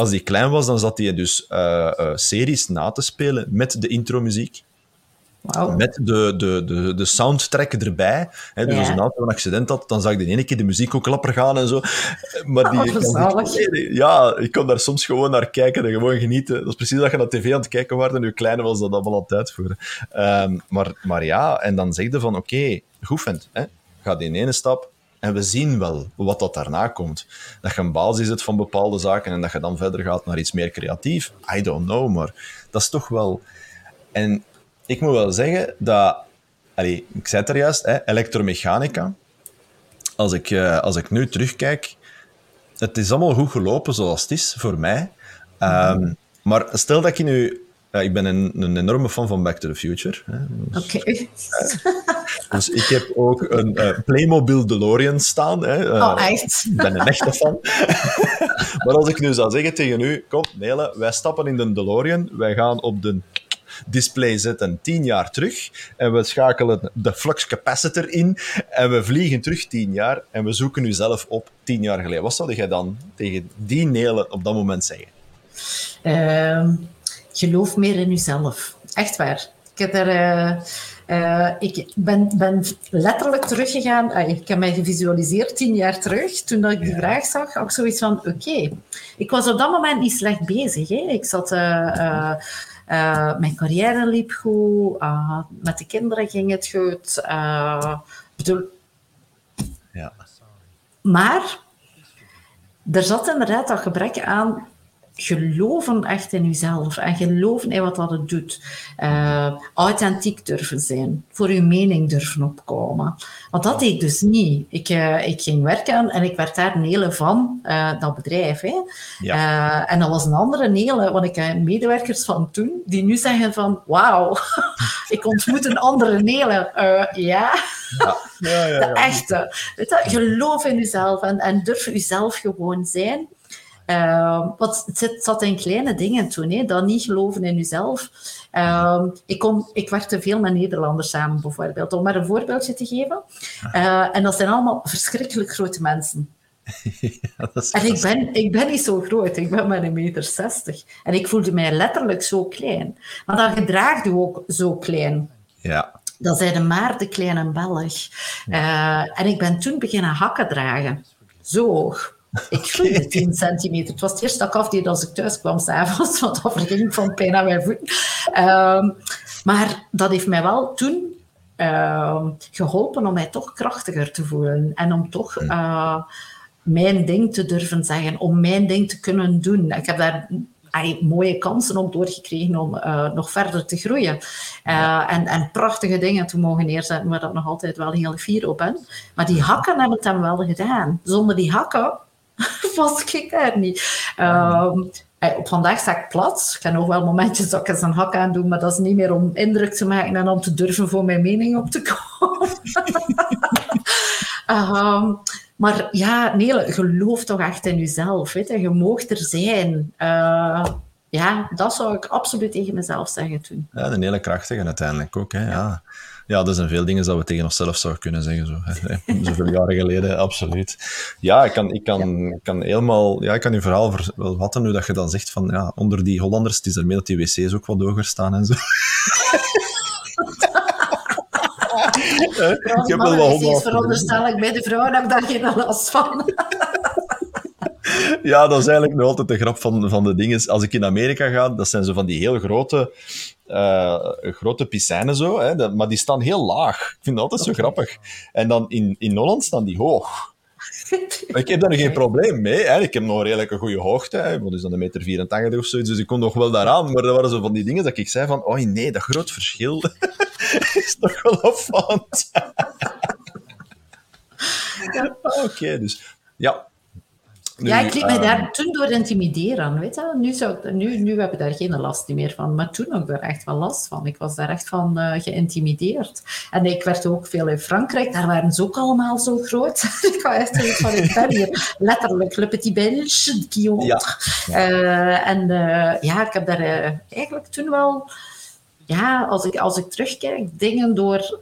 als hij klein was, dan zat hij dus uh, uh, series na te spelen met de intromuziek. Wow. Met de, de, de, de soundtrack erbij. Hè, dus ja. als een auto een accident had, dan zag ik de ene keer de muziek ook klapper gaan en zo. Maar die, oh, ja, ik kon daar soms gewoon naar kijken en gewoon genieten. Dat is precies dat je naar tv aan het kijken was en je kleine was dat allemaal aan het uitvoeren. Um, maar, maar ja, en dan zeg je van, oké, okay, goed vent, hè, ga die ene stap, en we zien wel wat dat daarna komt. Dat je een basis zet van bepaalde zaken en dat je dan verder gaat naar iets meer creatief. I don't know, maar dat is toch wel... En ik moet wel zeggen dat... Ik zei het er juist, hè, elektromechanica. Als ik, uh, als ik nu terugkijk, het is allemaal goed gelopen zoals het is voor mij. Um, maar stel dat je nu ja, ik ben een, een, enorme fan van Back to the Future. Dus, Oké. Okay. Uh, dus ik heb ook een uh, Playmobil DeLorean staan. Hè. Uh, oh, echt? Ik ben een echte fan. maar als ik nu zou zeggen tegen u, kom Nele, wij stappen in de DeLorean, wij gaan op de display zetten tien jaar terug en we schakelen de flux capacitor in en we vliegen terug tien jaar en we zoeken u zelf op tien jaar geleden. Wat zou jij dan tegen die Nelen op dat moment zeggen? Uh, geloof meer in jezelf. Echt waar. Ik heb er... Uh uh, ik ben, ben, letterlijk teruggegaan. Uh, ik heb mij gevisualiseerd tien jaar terug. Toen dat ik die vraag zag, ik zoiets van: oké, ik was op dat moment niet slecht bezig. Hè. Ik zat. Uh, mijn carrière liep goed. met de kinderen ging het goed. bedoel... Ja. Maar er zat inderdaad dat gebrek aan geloven echt in jezelf en geloven in wat dat het doet. Uh, authentiek durven zijn, voor uw mening durven opkomen. Want dat deed ik dus niet. Ik, uh, ik ging werken en ik werd daar Nele van uh, dat bedrijf. Hè. Ja. en dat was een andere Nele, want ik heb medewerkers van toen, die nu zeggen van, wauw, ik ontmoet een andere Nele. ja. Ja. Ja, ja, De echte. Weet je, geloof in jezelf en, en durf jezelf gewoon zijn. Uh, wat, het zit, zat in kleine dingen toen, hè, dat niet geloven in jezelf. Uh, ik, kom, ik werkte veel met Nederlanders samen, bijvoorbeeld, om maar een voorbeeldje te geven. Uh, en dat zijn allemaal verschrikkelijk grote mensen. Ja, en ik ben, ik ben niet zo groot, ik ben maar een meter zestig. En ik voelde mij letterlijk zo klein. Maar dan gedraag je ook zo klein. Ja. Dat zijn de maar de kleine Belg. Uh, en ik ben toen beginnen hakken dragen. Zo hoog. Ik groeide 10 centimeter. Het was het eerste dat ik afdeed als ik thuis kwam s'avonds, want dat verging van pijn aan mijn voeten. Um, maar dat heeft mij wel toen uh, geholpen om mij toch krachtiger te voelen. En om toch uh, mijn ding te durven zeggen, om mijn ding te kunnen doen. Ik heb daar mooie kansen om doorgekregen om uh, nog verder te groeien. Uh, en, en prachtige dingen te mogen neerzetten, waar ik nog altijd wel heel fier op ben. Maar die hakken hebben het dan wel gedaan. Zonder die hakken was ik er niet. Um, op vandaag sta ik plat. Ik heb nog wel momentjes dat ik eens een hak aan doe, maar dat is niet meer om indruk te maken en om te durven voor mijn mening op te komen. um, maar ja, nee, geloof toch echt in jezelf. Weet je. je moogt er zijn. Uh, ja, dat zou ik absoluut tegen mezelf zeggen toen. Ja, een hele krachtige uiteindelijk ook. Hè? Ja ja, er zijn veel dingen dat we tegen onszelf zouden kunnen zeggen. Zo, Zoveel jaren geleden, absoluut. Ja, ik kan, ik kan, kan helemaal... Ja, ik kan je verhaal wel vatten nu dat je dan zegt van... Ja, onder die Hollanders, het is er meer dat die wc's ook wat hoger staan en zo. ik heb wel wat veronderstel ik bij de vrouwen heb daar geen last van. Ja, dat is eigenlijk nog altijd de grap van, van de dingen. Als ik in Amerika ga, dat zijn zo van die heel grote uh, grote piscijnen zo, hè, maar die staan heel laag. Ik vind dat altijd zo grappig. En dan in, in Holland staan die hoog. ik heb daar geen probleem mee. Hè. Ik heb nog redelijk een goede hoogte. Hè. Wat is dan een meter 84 of zoiets, dus ik kon nog wel daaraan. Maar dat waren zo van die dingen dat ik zei van, oh nee, dat groot verschil is toch wel opvallend. Oké, dus ja, ja, ik liet mij daar ehm, toen door intimideren. Weet je? Nu, zou, nu, nu heb ik daar geen last meer van, maar toen ook daar echt wel last van. Ik was daar echt van uh, geïntimideerd. En ik werd ook veel in Frankrijk, daar waren ze ook allemaal zo groot. ik was echt van, ik ben hier letterlijk le petit belge, ja. Uh, en uh, ja, ik heb daar eigenlijk toen wel, ja, als ik, als ik terugkijk, dingen door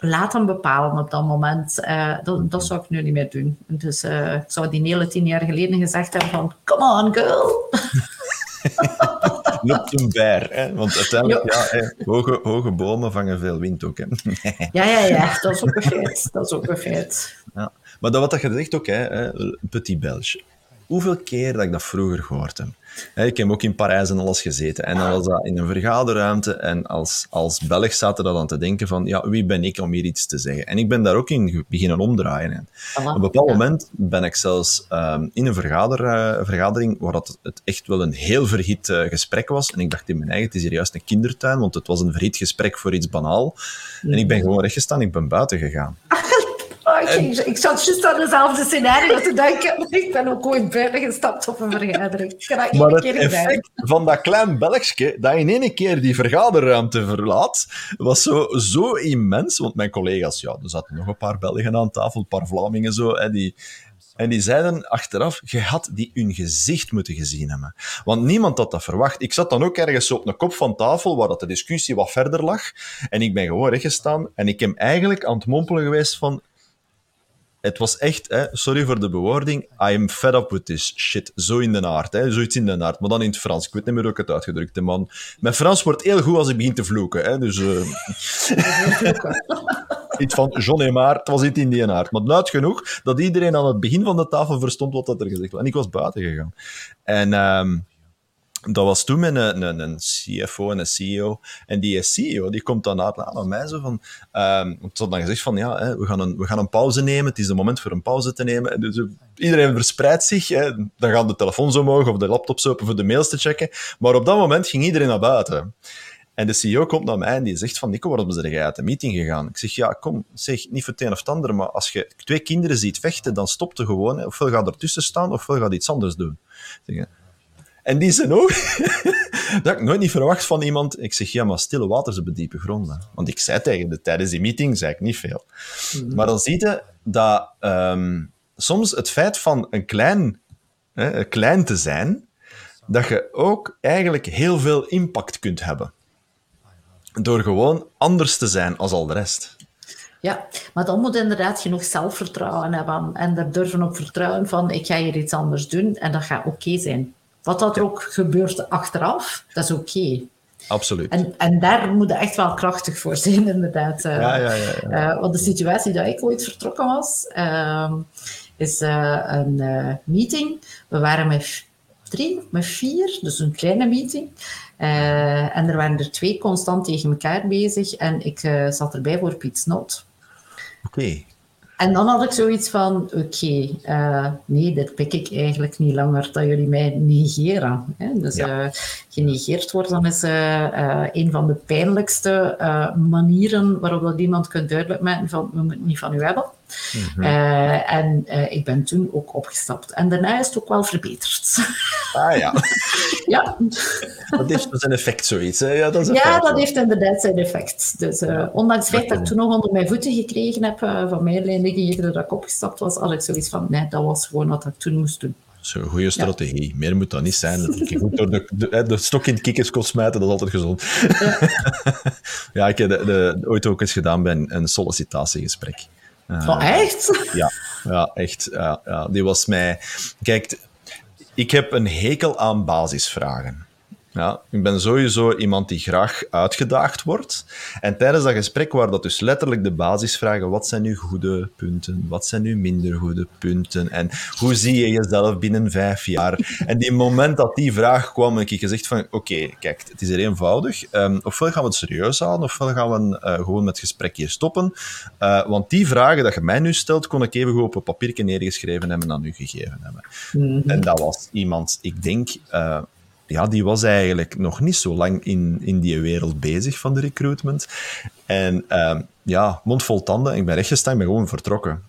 laat hem bepalen op dat moment. Uh, dat, dat, zou ik nu niet meer doen. Dus uh, ik zou die hele tien jaar geleden gezegd hebben van, come on girl. Lukt een bear, hè? want uiteindelijk, ja, hè, hoge, hoge bomen vangen veel wind ook. Hè? ja, ja, ja, dat is ook een feit. Dat is ook een feit. Ja. Maar dat wat je zegt ook, hè, Petit Belge. Hoeveel keer dat ik dat vroeger gehoord heb? Ik heb ook in Parijs en alles gezeten. En dan was dat in een vergaderruimte. En als, als Belg zaten dat aan te denken van, ja, wie ben ik om hier iets te zeggen? En ik ben daar ook in beginnen omdraaien. En op een bepaald moment ben ik zelfs um, in een vergader, uh, vergadering waar dat het echt wel een heel verhit uh, gesprek was. En ik dacht in mijn eigen, het is hier juist een kindertuin, want het was een verhit gesprek voor iets banaal. En ik ben gewoon rechtgestaan, ik ben buiten gegaan. Oh, ik, zat juist aan dezelfde scenario te denken. Ik ben ook ooit buiten gestapt op een vergadering. Ik dat Maar één het keer gedaan. effect van dat klein Belgje, dat in één keer die vergaderruimte verlaat, was zo, zo immens. Want mijn collega's, ja, er zaten nog een paar Belgen aan tafel, een paar Vlamingen zo, hè, die, en die zeiden achteraf, je had die hun gezicht moeten gezien hebben. Want niemand had dat verwacht. Ik zat dan ook ergens op een kop van tafel, waar dat de discussie wat verder lag. En ik ben gewoon rechtgestaan en ik heb eigenlijk aan het mompelen geweest van... Het was echt, hè, sorry voor de bewoording, I am fed up with this shit. Zo in de aard, hè, zoiets in de aard. Maar dan in het Frans. Ik weet niet meer hoe ik het uitgedrukt heb, man. Mijn Frans wordt heel goed als ik begin te vloeken. Hè, dus eh, iets van John en Maar, het was niet in die aard. Maar luid genoeg dat iedereen aan het begin van de tafel verstond wat er gezegd was. En ik was buiten gegaan. En ehm, dat was toen met een, een, een CFO en een CEO. En die CEO die komt dan aan mij van... ehm het had dan gezegd van, ja, hè, we, gaan een, we gaan een pauze nemen. Het is het moment voor een pauze te nemen. En dus eh, iedereen verspreidt zich. Hè. Dan gaan de telefoons omhoog of de laptops open voor de mails te checken. Maar op dat moment ging iedereen naar buiten. En de CEO komt naar mij en die zegt van, Nico, waarom ben jij uit de meeting gegaan? Ik zeg, ja, kom, zeg, niet voor het een of het ander, maar als je twee kinderen ziet vechten, dan stopt er gewoon. Hè. Ofwel gaat er tussen staan, ofwel gaat iets anders doen. Zeg, en die zijn ook... dat ik nooit niet verwacht van iemand. Ik zeg, ja, maar stille water ze bediepen gronden. Want ik zei tegen de, tijdens die meeting, zei ik niet veel. Maar dan zie je dat ehm, soms het feit van een klein, hè, klein te zijn, dat je ook eigenlijk heel veel impact kunt hebben. Door gewoon anders te zijn als al de rest. Ja, maar dan moet inderdaad genoeg zelfvertrouwen hebben en er durven op vertrouwen van ik ga hier iets anders doen en dat gaat oké zijn. Wat dat er ook gebeurt achteraf, dat is oké. Absoluut. En, en daar moet je echt wel krachtig voor zijn, inderdaad. Eh, Ja, ja, ja, ja. eh, want de situatie dat ik ooit vertrokken was, ehm, is eh, een meeting. We waren met drie, met vier, dus een kleine meeting. En er waren er twee constant tegen elkaar bezig. En ik zat erbij voor Piet Snot. Oké. En dan had ik zoiets van, oké, eh, nee, dit pik ik eigenlijk niet langer, dat jullie mij negeren. Hè? Dus Ja. eh, genegeerd worden is eh, een van de pijnlijkste manieren waarop dat iemand kunt duidelijk maken van, we moeten het niet van u hebben. Eh, en eh, ik ben toen ook opgestapt. En daarna is het ook wel verbeterd. Ah ja, ja. dat heeft dus een effect, zoiets. Hè? Ja, dat is een ja, feit, dat hoor. heeft inderdaad zijn effect. Dus eh, ondanks het feit dat ik toen nog onder mijn voeten gekregen heb van mijn leidinggevende dat ik opgestapt was, had ik zoiets van, nee, dat was gewoon wat ik toen moest doen. Zo'n goede strategie. Meer moet dat niet zijn. Goed door de, de, stok in het kikkerskot smijten, dat is altijd gezond. Ja, ik heb de, de, ooit ook eens gedaan bij een, een sollicitatiegesprek. Eh, oh, echt? Ja, ja echt. Ja, ja, die was mij... Kijk, ik heb een hekel aan basisvragen. Ja, ik ben sowieso iemand die graag uitgedaagd wordt. En tijdens dat gesprek waren dat dus letterlijk de basisvragen. Wat zijn uw goede punten? Wat zijn uw minder goede punten? En hoe zie je jezelf binnen vijf jaar? En die moment dat die vraag kwam, heb ik gezegd van... Oké, kijk, het is hier eenvoudig. Ehm, ofwel gaan we het serieus houden, ofwel gaan we eh, gewoon met het gesprek hier stoppen. Eh, want die vragen dat je mij nu stelt, kon ik even goed op een papiertje neergeschreven hebben en aan u gegeven hebben. En dat was iemand, ik denk... eh, ja, die was eigenlijk nog niet zo lang in, in die wereld bezig van de recruitment. En ehm, ja, mond vol tanden. Ik ben rechtgestaan, ik ben gewoon vertrokken.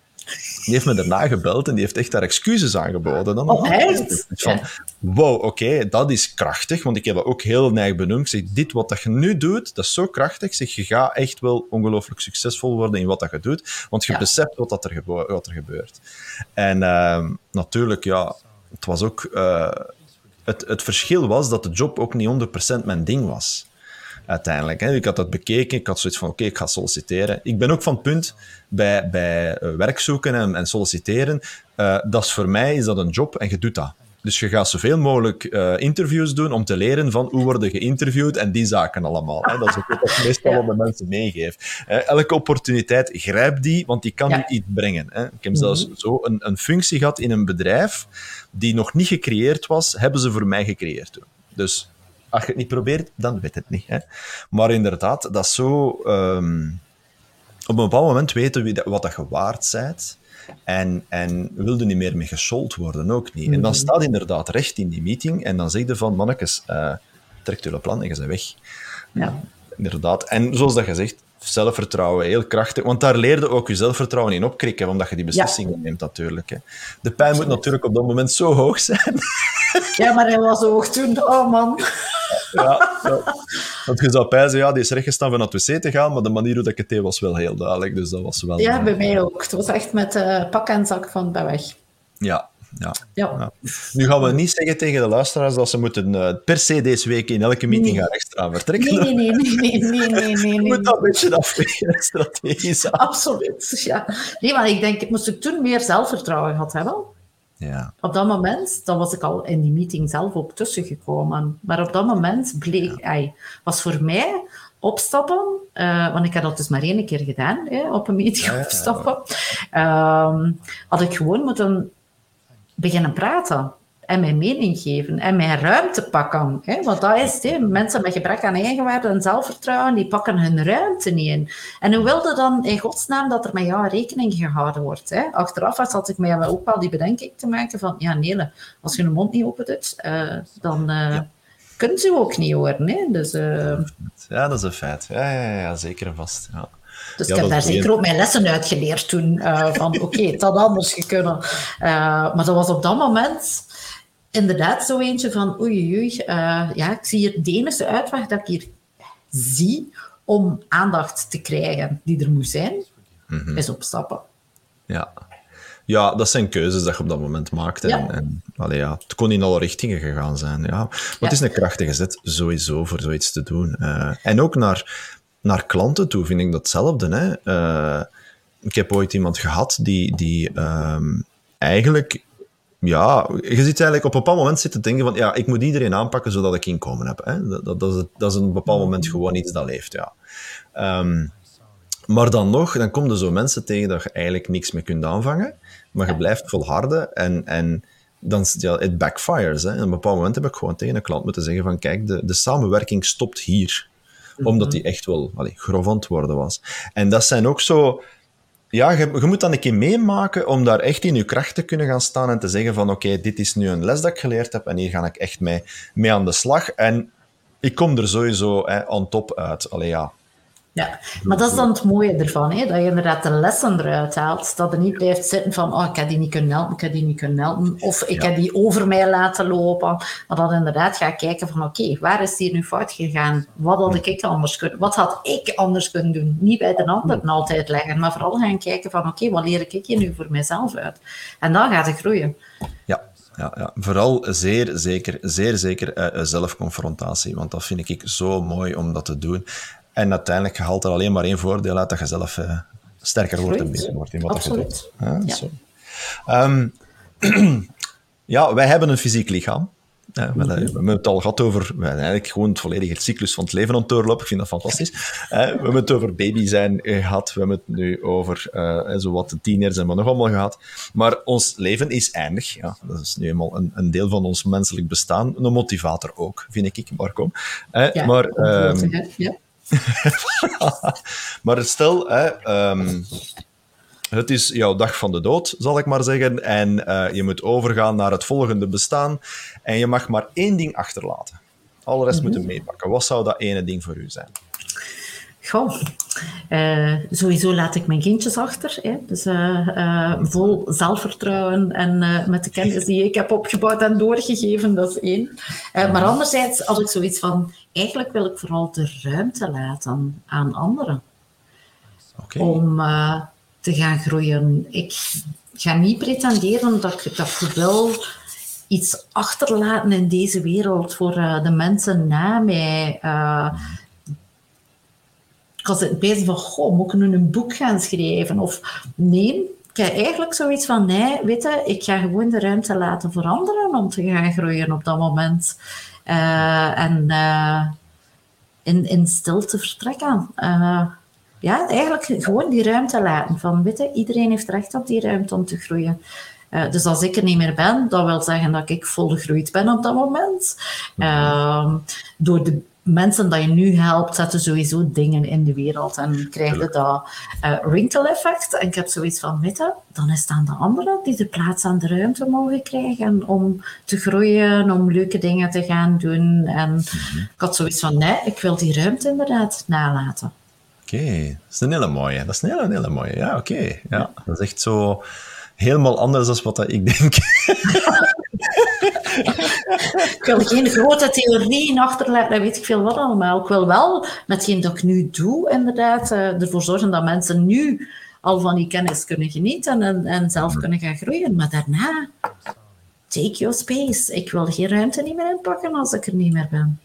Die heeft me daarna gebeld en die heeft echt daar excuses aangeboden. Dan Oh, echt? Van, wow, oké, dat is krachtig, want ik heb dat ook heel neig benoemd. Ik zeg, dit wat dat je nu doet, dat is zo krachtig. Ik zeg, je gaat echt wel ongelooflijk succesvol worden in wat dat je doet, want je Ja. beseft wat, dat er, wat er gebeurt. En ehm, natuurlijk, ja, het was ook... eh, het, het verschil was dat de job ook niet 100% mijn ding was. Uiteindelijk. Hè. Ik had dat bekeken. Ik had zoiets van: oké, ik ga solliciteren. Ik ben ook van punt bij, bij eh, werk zoeken en, en solliciteren. eh, dat is voor mij is dat een job en je doet dat. Dus je gaat zoveel mogelijk eh, interviews doen om te leren van hoe worden geïnterviewd en die zaken allemaal. Hè. Dat is ook wat ik meestal aan de mensen meegeef. Elke opportuniteit, grijp die, want die kan Ja. u iets brengen. Hè. Ik heb zelfs zo een, een functie gehad in een bedrijf die nog niet gecreëerd was, hebben ze voor mij gecreëerd toen. Dus als je het niet probeert, dan weet het niet. Hè. Maar inderdaad, dat is zo... ehm, op een bepaald moment weten wie dat, wat dat je waard bent. En, en wilde niet meer mee geschold worden, ook niet. En dan staat inderdaad recht in die meeting en dan zeg je van, mannetjes, eh trek jullie plan en je bent weg. Ja. Inderdaad. En zoals dat je zegt, zelfvertrouwen, heel krachtig. Want daar leerde ook je zelfvertrouwen in opkrikken, omdat je die beslissingen neemt natuurlijk. Hè. De pijn moet natuurlijk op dat moment zo hoog zijn. Ja, maar hij was hoog toen. Oh man. Ja, ja. Want je zou pijzen, ja, die is rechtgestaan van naar het wc te gaan, maar de manier hoe ik het deed was wel heel duidelijk. Dus dat was wel... Ja, bij mij ook. Het was echt met uh, pak en zak van bij weg. Ja, ja. ja. Nu gaan we niet zeggen tegen de luisteraars dat ze moeten uh, per se deze week in elke meeting nee. gaan extra vertrekken. Nee, nee, nee, nee, nee, nee, nee. Je moet dat een beetje afwegen, strategisch. Absoluut, ja. Nee, maar ik denk, moest ik toen meer zelfvertrouwen gehad hebben, ja. Op dat moment, dan was ik al in die meeting zelf ook tussengekomen. Maar op dat moment bleek, ja. was voor mij opstappen, uh, want ik had dat dus maar één keer gedaan, hè, op een meeting ja, opstappen, uh, had ik gewoon moeten beginnen praten en mijn mening geven en mijn ruimte pakken. Hè? Want dat is het, mensen met gebrek aan eigenwaarde en zelfvertrouwen, die pakken hun ruimte niet in. En hoe wilde dan in godsnaam dat er met jou rekening gehouden wordt? Hè? Achteraf had ik mij ook wel die bedenking te maken van, ja Nele, als je je mond niet open doet, uh, dan... Uh, ja. Kunt u ook niet horen. Hè? Dus, uh... Ja, dat is een feit. Ja, ja, ja zeker en vast. Ja. Dus ik heb daar zeker ook mijn lessen uitgeleerd toen. Uh, van oké, okay, het had anders kunnen. Uh, maar dat was op dat moment inderdaad zo eentje van oei, oei, uh, ja, ik zie hier de enige uitweg dat ik hier zie om aandacht te krijgen die er moet zijn, mm -hmm. is opstappen. Ja. Ja, dat zijn keuzes dat je op dat moment maakt. En, en allee, ja, het kon in alle richtingen gegaan zijn. Ja. Maar ja. het is een krachtige zet, sowieso, voor zoiets te doen. Uh, en ook naar, naar klanten toe vind ik datzelfde. Hè. Uh, ik heb ooit iemand gehad die, die um, eigenlijk ja, je zit eigenlijk op een bepaald moment zitten denken van ja, ik moet iedereen aanpakken zodat ik inkomen heb. Hè? Dat, dat, dat, is, dat is een bepaald moment gewoon iets dat leeft, ja. Um, maar dan nog, dan komen er zo mensen tegen dat je eigenlijk niks meer kunt aanvangen, maar je blijft volharden en, en dan ja, it backfires. Hè? En op een bepaald moment heb ik gewoon tegen een klant moeten zeggen van kijk, de, de samenwerking stopt hier. Omdat die echt wel allee, grof aan het worden was. En dat zijn ook zo ja, je, moet dan een keer meemaken om daar echt in je kracht te kunnen gaan staan en te zeggen van oké, dit is nu een les dat ik geleerd heb en hier ga ik echt mee, mee aan de slag. En ik kom er sowieso hè, on top uit. Allee, ja, ja, maar dat is dan het mooie ervan, hè? dat je inderdaad de lessen eruit haalt. Dat er niet blijft zitten van, oh, ik heb die niet kunnen helpen, ik heb die niet kunnen helpen. Of ik ja. heb die over mij laten lopen. Maar dat inderdaad ga kijken van, oké, okay, waar is hier nu fout gegaan? Wat had ik anders kunnen Wat had ik anders kunnen doen? Niet bij de ander altijd leggen, maar vooral gaan kijken van, oké, okay, wat leer ik hier nu voor mezelf uit? En dan gaat het groeien. Ja, ja, ja, vooral zeer zeker, zeer zeker uh, zelfconfrontatie. Want dat vind ik zo mooi om dat te doen. En uiteindelijk haalt er alleen maar één voordeel uit dat je zelf uh, sterker wordt en beter wordt in wat Absoluut. je doet. Ja, Zo. Um, ja, wij hebben een fysiek lichaam. Ja, we, we, hebben het al gehad over we eigenlijk gewoon het volledige cyclus van het leven aan het. Ik vind dat fantastisch. we hebben het over baby zijn gehad. We hebben het nu over uh, zo wat de tieners en wat nog allemaal gehad. Maar ons leven is eindig. Ja, dat is nu eenmaal een, een deel van ons menselijk bestaan. Een motivator ook, vind ik, Marco. ja, maar, um, ja. maar stel, hè, um, het is jouw dag van de dood, zal ik maar zeggen, en uh, je moet overgaan naar het volgende bestaan en je mag maar één ding achterlaten. Al de rest mm -hmm. moeten meepakken. Wat zou dat ene ding voor u zijn? Goh, uh, sowieso laat ik mijn kindjes achter. Hè. Dus uh, uh, vol zelfvertrouwen en met de kennis die ik heb opgebouwd en doorgegeven, dat is één. maar anderzijds had ik zoiets van, eigenlijk wil ik vooral de ruimte laten aan anderen. Okay. Om te gaan groeien. Ik ga niet pretenderen dat ik, dat ik wil iets achterlaten in deze wereld voor de mensen na mij ik was het bezig van, goh, moet ik nu een boek gaan schrijven? Of nee, ik heb eigenlijk zoiets van, nee, weet je, ik ga gewoon de ruimte laten veranderen om te gaan groeien op dat moment. Uh, en uh, in, in stilte vertrekken. Uh, ja, eigenlijk gewoon die ruimte laten. Van, weet je, iedereen heeft recht op die ruimte om te groeien. Uh, dus als ik er niet meer ben, dat wil zeggen dat ik volgegroeid ben op dat moment. Uh, door de mensen dat je nu helpt, zetten sowieso dingen in de wereld en krijg je dat uh, wrinkle effect. En ik heb zoiets van, weet je, dan is het aan de anderen die de plaats aan de ruimte mogen krijgen om te groeien, om leuke dingen te gaan doen. En -hmm. ik had zoiets van, nee, ik wil die ruimte inderdaad nalaten. Oké, dat is een hele mooie. Dat is een hele, hele mooie. Ja, oké. Ja, Dat is echt zo helemaal anders dan wat ik denk. ik wil geen grote theorieën achterlaten, weet ik veel wat allemaal. Ik wil wel, met hetgeen dat ik nu doe, inderdaad, uh, ervoor zorgen dat mensen nu al van die kennis kunnen genieten en, en zelf kunnen gaan groeien. Maar daarna, take your space. Ik wil geen ruimte niet meer inpakken als ik er niet meer ben.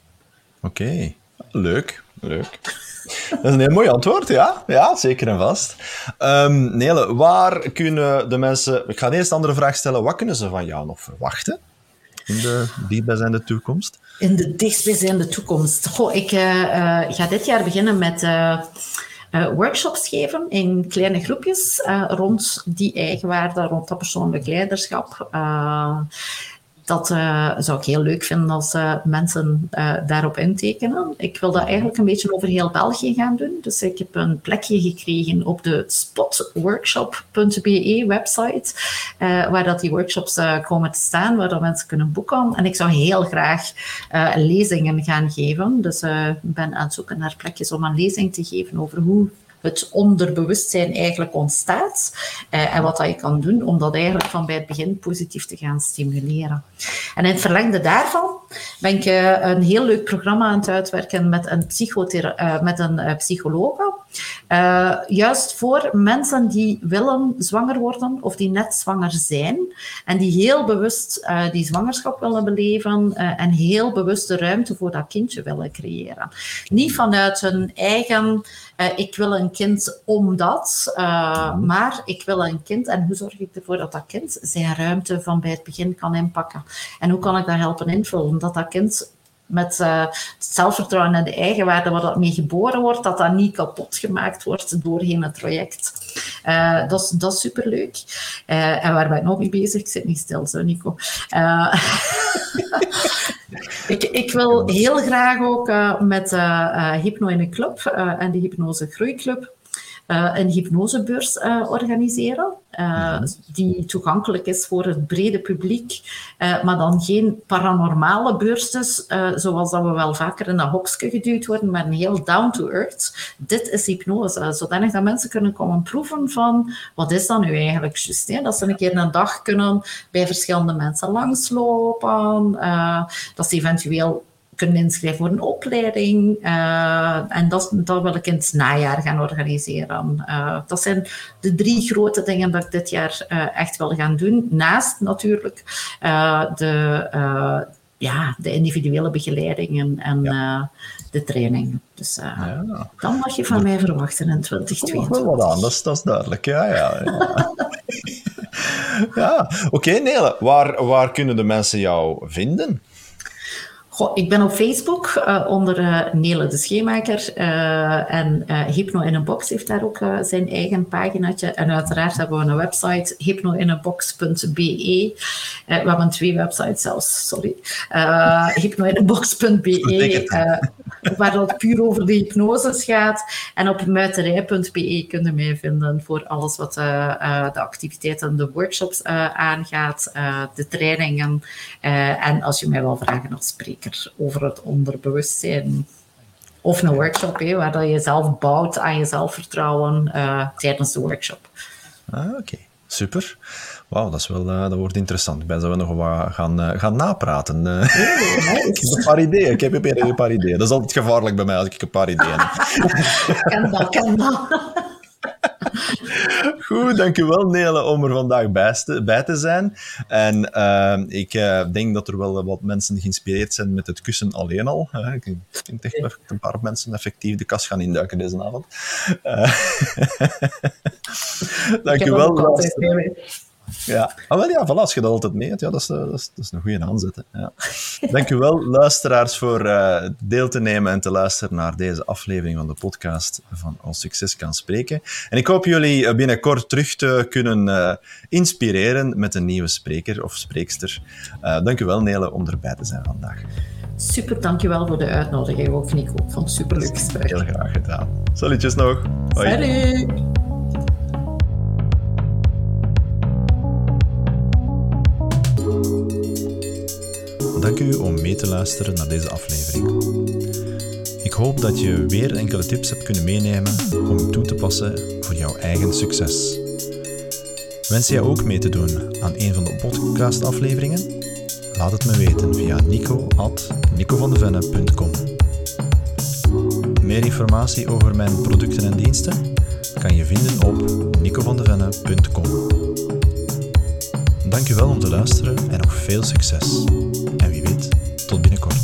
Oké, leuk, leuk. Dat is een heel mooi antwoord, ja. Ja, zeker en vast. Um, Nele, waar kunnen de mensen... Ik ga eerst een andere vraag stellen. Wat kunnen ze van jou nog verwachten in de dichtbijzijnde toekomst? In de dichtstbijzijnde toekomst? Goh, ik uh, uh, ga dit jaar beginnen met... Uh, workshops geven in kleine groepjes rond die eigenwaarde, rond dat persoonlijk leiderschap dat uh, zou ik heel leuk vinden als uh, mensen uh, daarop intekenen. Ik wil dat eigenlijk een beetje over heel België gaan doen. Dus ik heb een plekje gekregen op de spotworkshop.be website, waar dat die workshops komen te staan, waar dat mensen kunnen boeken. En ik zou heel graag lezingen gaan geven. Dus ik ben aan het zoeken naar plekjes om een lezing te geven over hoe het onderbewustzijn eigenlijk ontstaat eh, en wat dat je kan doen om dat eigenlijk van bij het begin positief te gaan stimuleren. En in het verlengde daarvan ben ik uh, een heel leuk programma aan het uitwerken met een, uh, met een uh, psychologe. juist voor mensen die willen zwanger worden of die net zwanger zijn en die heel bewust die zwangerschap willen beleven en heel bewust de ruimte voor dat kindje willen creëren. Niet vanuit hun eigen ik wil een kind omdat, mhm. maar ik wil een kind en hoe zorg ik ervoor dat dat kind zijn ruimte van bij het begin kan inpakken? En hoe kan ik dat helpen invullen? Dat dat kind met uh, het zelfvertrouwen en de eigenwaarde waar dat mee geboren wordt, dat dat niet kapot gemaakt wordt doorheen het traject. Uh, dat, is, dat is superleuk. Uh, en waar ben ik nog mee bezig? Ik zit niet stil, zo Nico. ik, ik wil heel graag ook met Hypno in een club en de Hypnose Groeiclub een hypnosebeurs uh, organiseren, uh, die toegankelijk is voor het brede publiek, maar dan geen paranormale beurs dus, zoals dat we wel vaker in dat hokje geduwd worden, maar een heel down to earth. Dit is hypnose, zodanig dat mensen kunnen komen proeven van wat is dat nu eigenlijk juist, hè? dat ze een keer een dag kunnen bij verschillende mensen langslopen, dat ze eventueel kunnen inschrijven voor een opleiding. Uh, en dat, dat wil ik in het najaar gaan organiseren. Uh, dat zijn de drie grote dingen dat ik dit jaar uh, echt wil gaan doen. Naast natuurlijk de, ja, de individuele begeleidingen en ja. de trainingen. Dus ja. dan mag je van mij verwachten in 2022. Wel wat aan, dat is, dat is duidelijk. Ja, ja, ja. ja. Oké, okay, Nele, waar, waar kunnen de mensen jou vinden? Goh, ik ben op Facebook uh, onder uh, Nele de Scheemaker. Uh, en Hypno in een Box heeft daar ook zijn eigen paginaatje. En uiteraard hebben we een website, hypnoinenbox.be. we hebben twee websites zelfs, sorry. hypnoinenbox.be, waar het puur over de hypnoses gaat. En op muiterij.be kunnen mij vinden voor alles wat de activiteiten, de workshops aangaat, de trainingen. en als je mij wil vragen als spreker over het onderbewustzijn. Of een workshop waar dat je zelf bouwt aan je zelfvertrouwen uh, tijdens de workshop. Ah, Oké, super. Wauw, dat, is wel, uh, dat wordt interessant. Ik ben zo nog wat gaan, uh, gaan napraten. Uh, ik heb een paar ideeën. Ik heb een paar ideeën. Dat is altijd gevaarlijk bij mij als ik een paar ideeën heb. ken dat, ken dat. Goed, dankjewel Nele om er vandaag bij te, zijn. En uh, ik uh, denk dat er wel wat mensen geïnspireerd zijn met het kussen alleen al. Uh, ik denk echt dat een paar mensen effectief de kast gaan induiken deze avond. Uh, dankjewel. Ja, ah, wel, ja voilà, als je dat altijd meet, ja, dat, is, dat, is, dat is een goede aanzet. Hè. Ja. Dank u wel, luisteraars, voor uh, deel te nemen en te luisteren naar deze aflevering van de podcast van Als Succes kan Spreken. En ik hoop jullie eh, binnenkort terug te kunnen uh, inspireren met een nieuwe spreker of spreekster. Uh, dank u wel, Nele, om erbij te zijn vandaag. Super, dankjewel voor de uitnodiging ook, Nico. Ik vond het super leuk gesprek. Heel graag gedaan. Salutjes nog. Hoi. Salut. Dank u om mee te luisteren naar deze aflevering. Ik hoop dat je weer enkele tips hebt kunnen meenemen om toe te passen voor jouw eigen succes. Wens jij ook mee te doen aan een van de podcastafleveringen? Laat het me weten via nico.nicovandevenne.com Meer informatie over mijn producten en diensten kan je vinden op nicovandevenne.com Dankjewel om te luisteren en nog veel succes. En wie weet, tot binnenkort.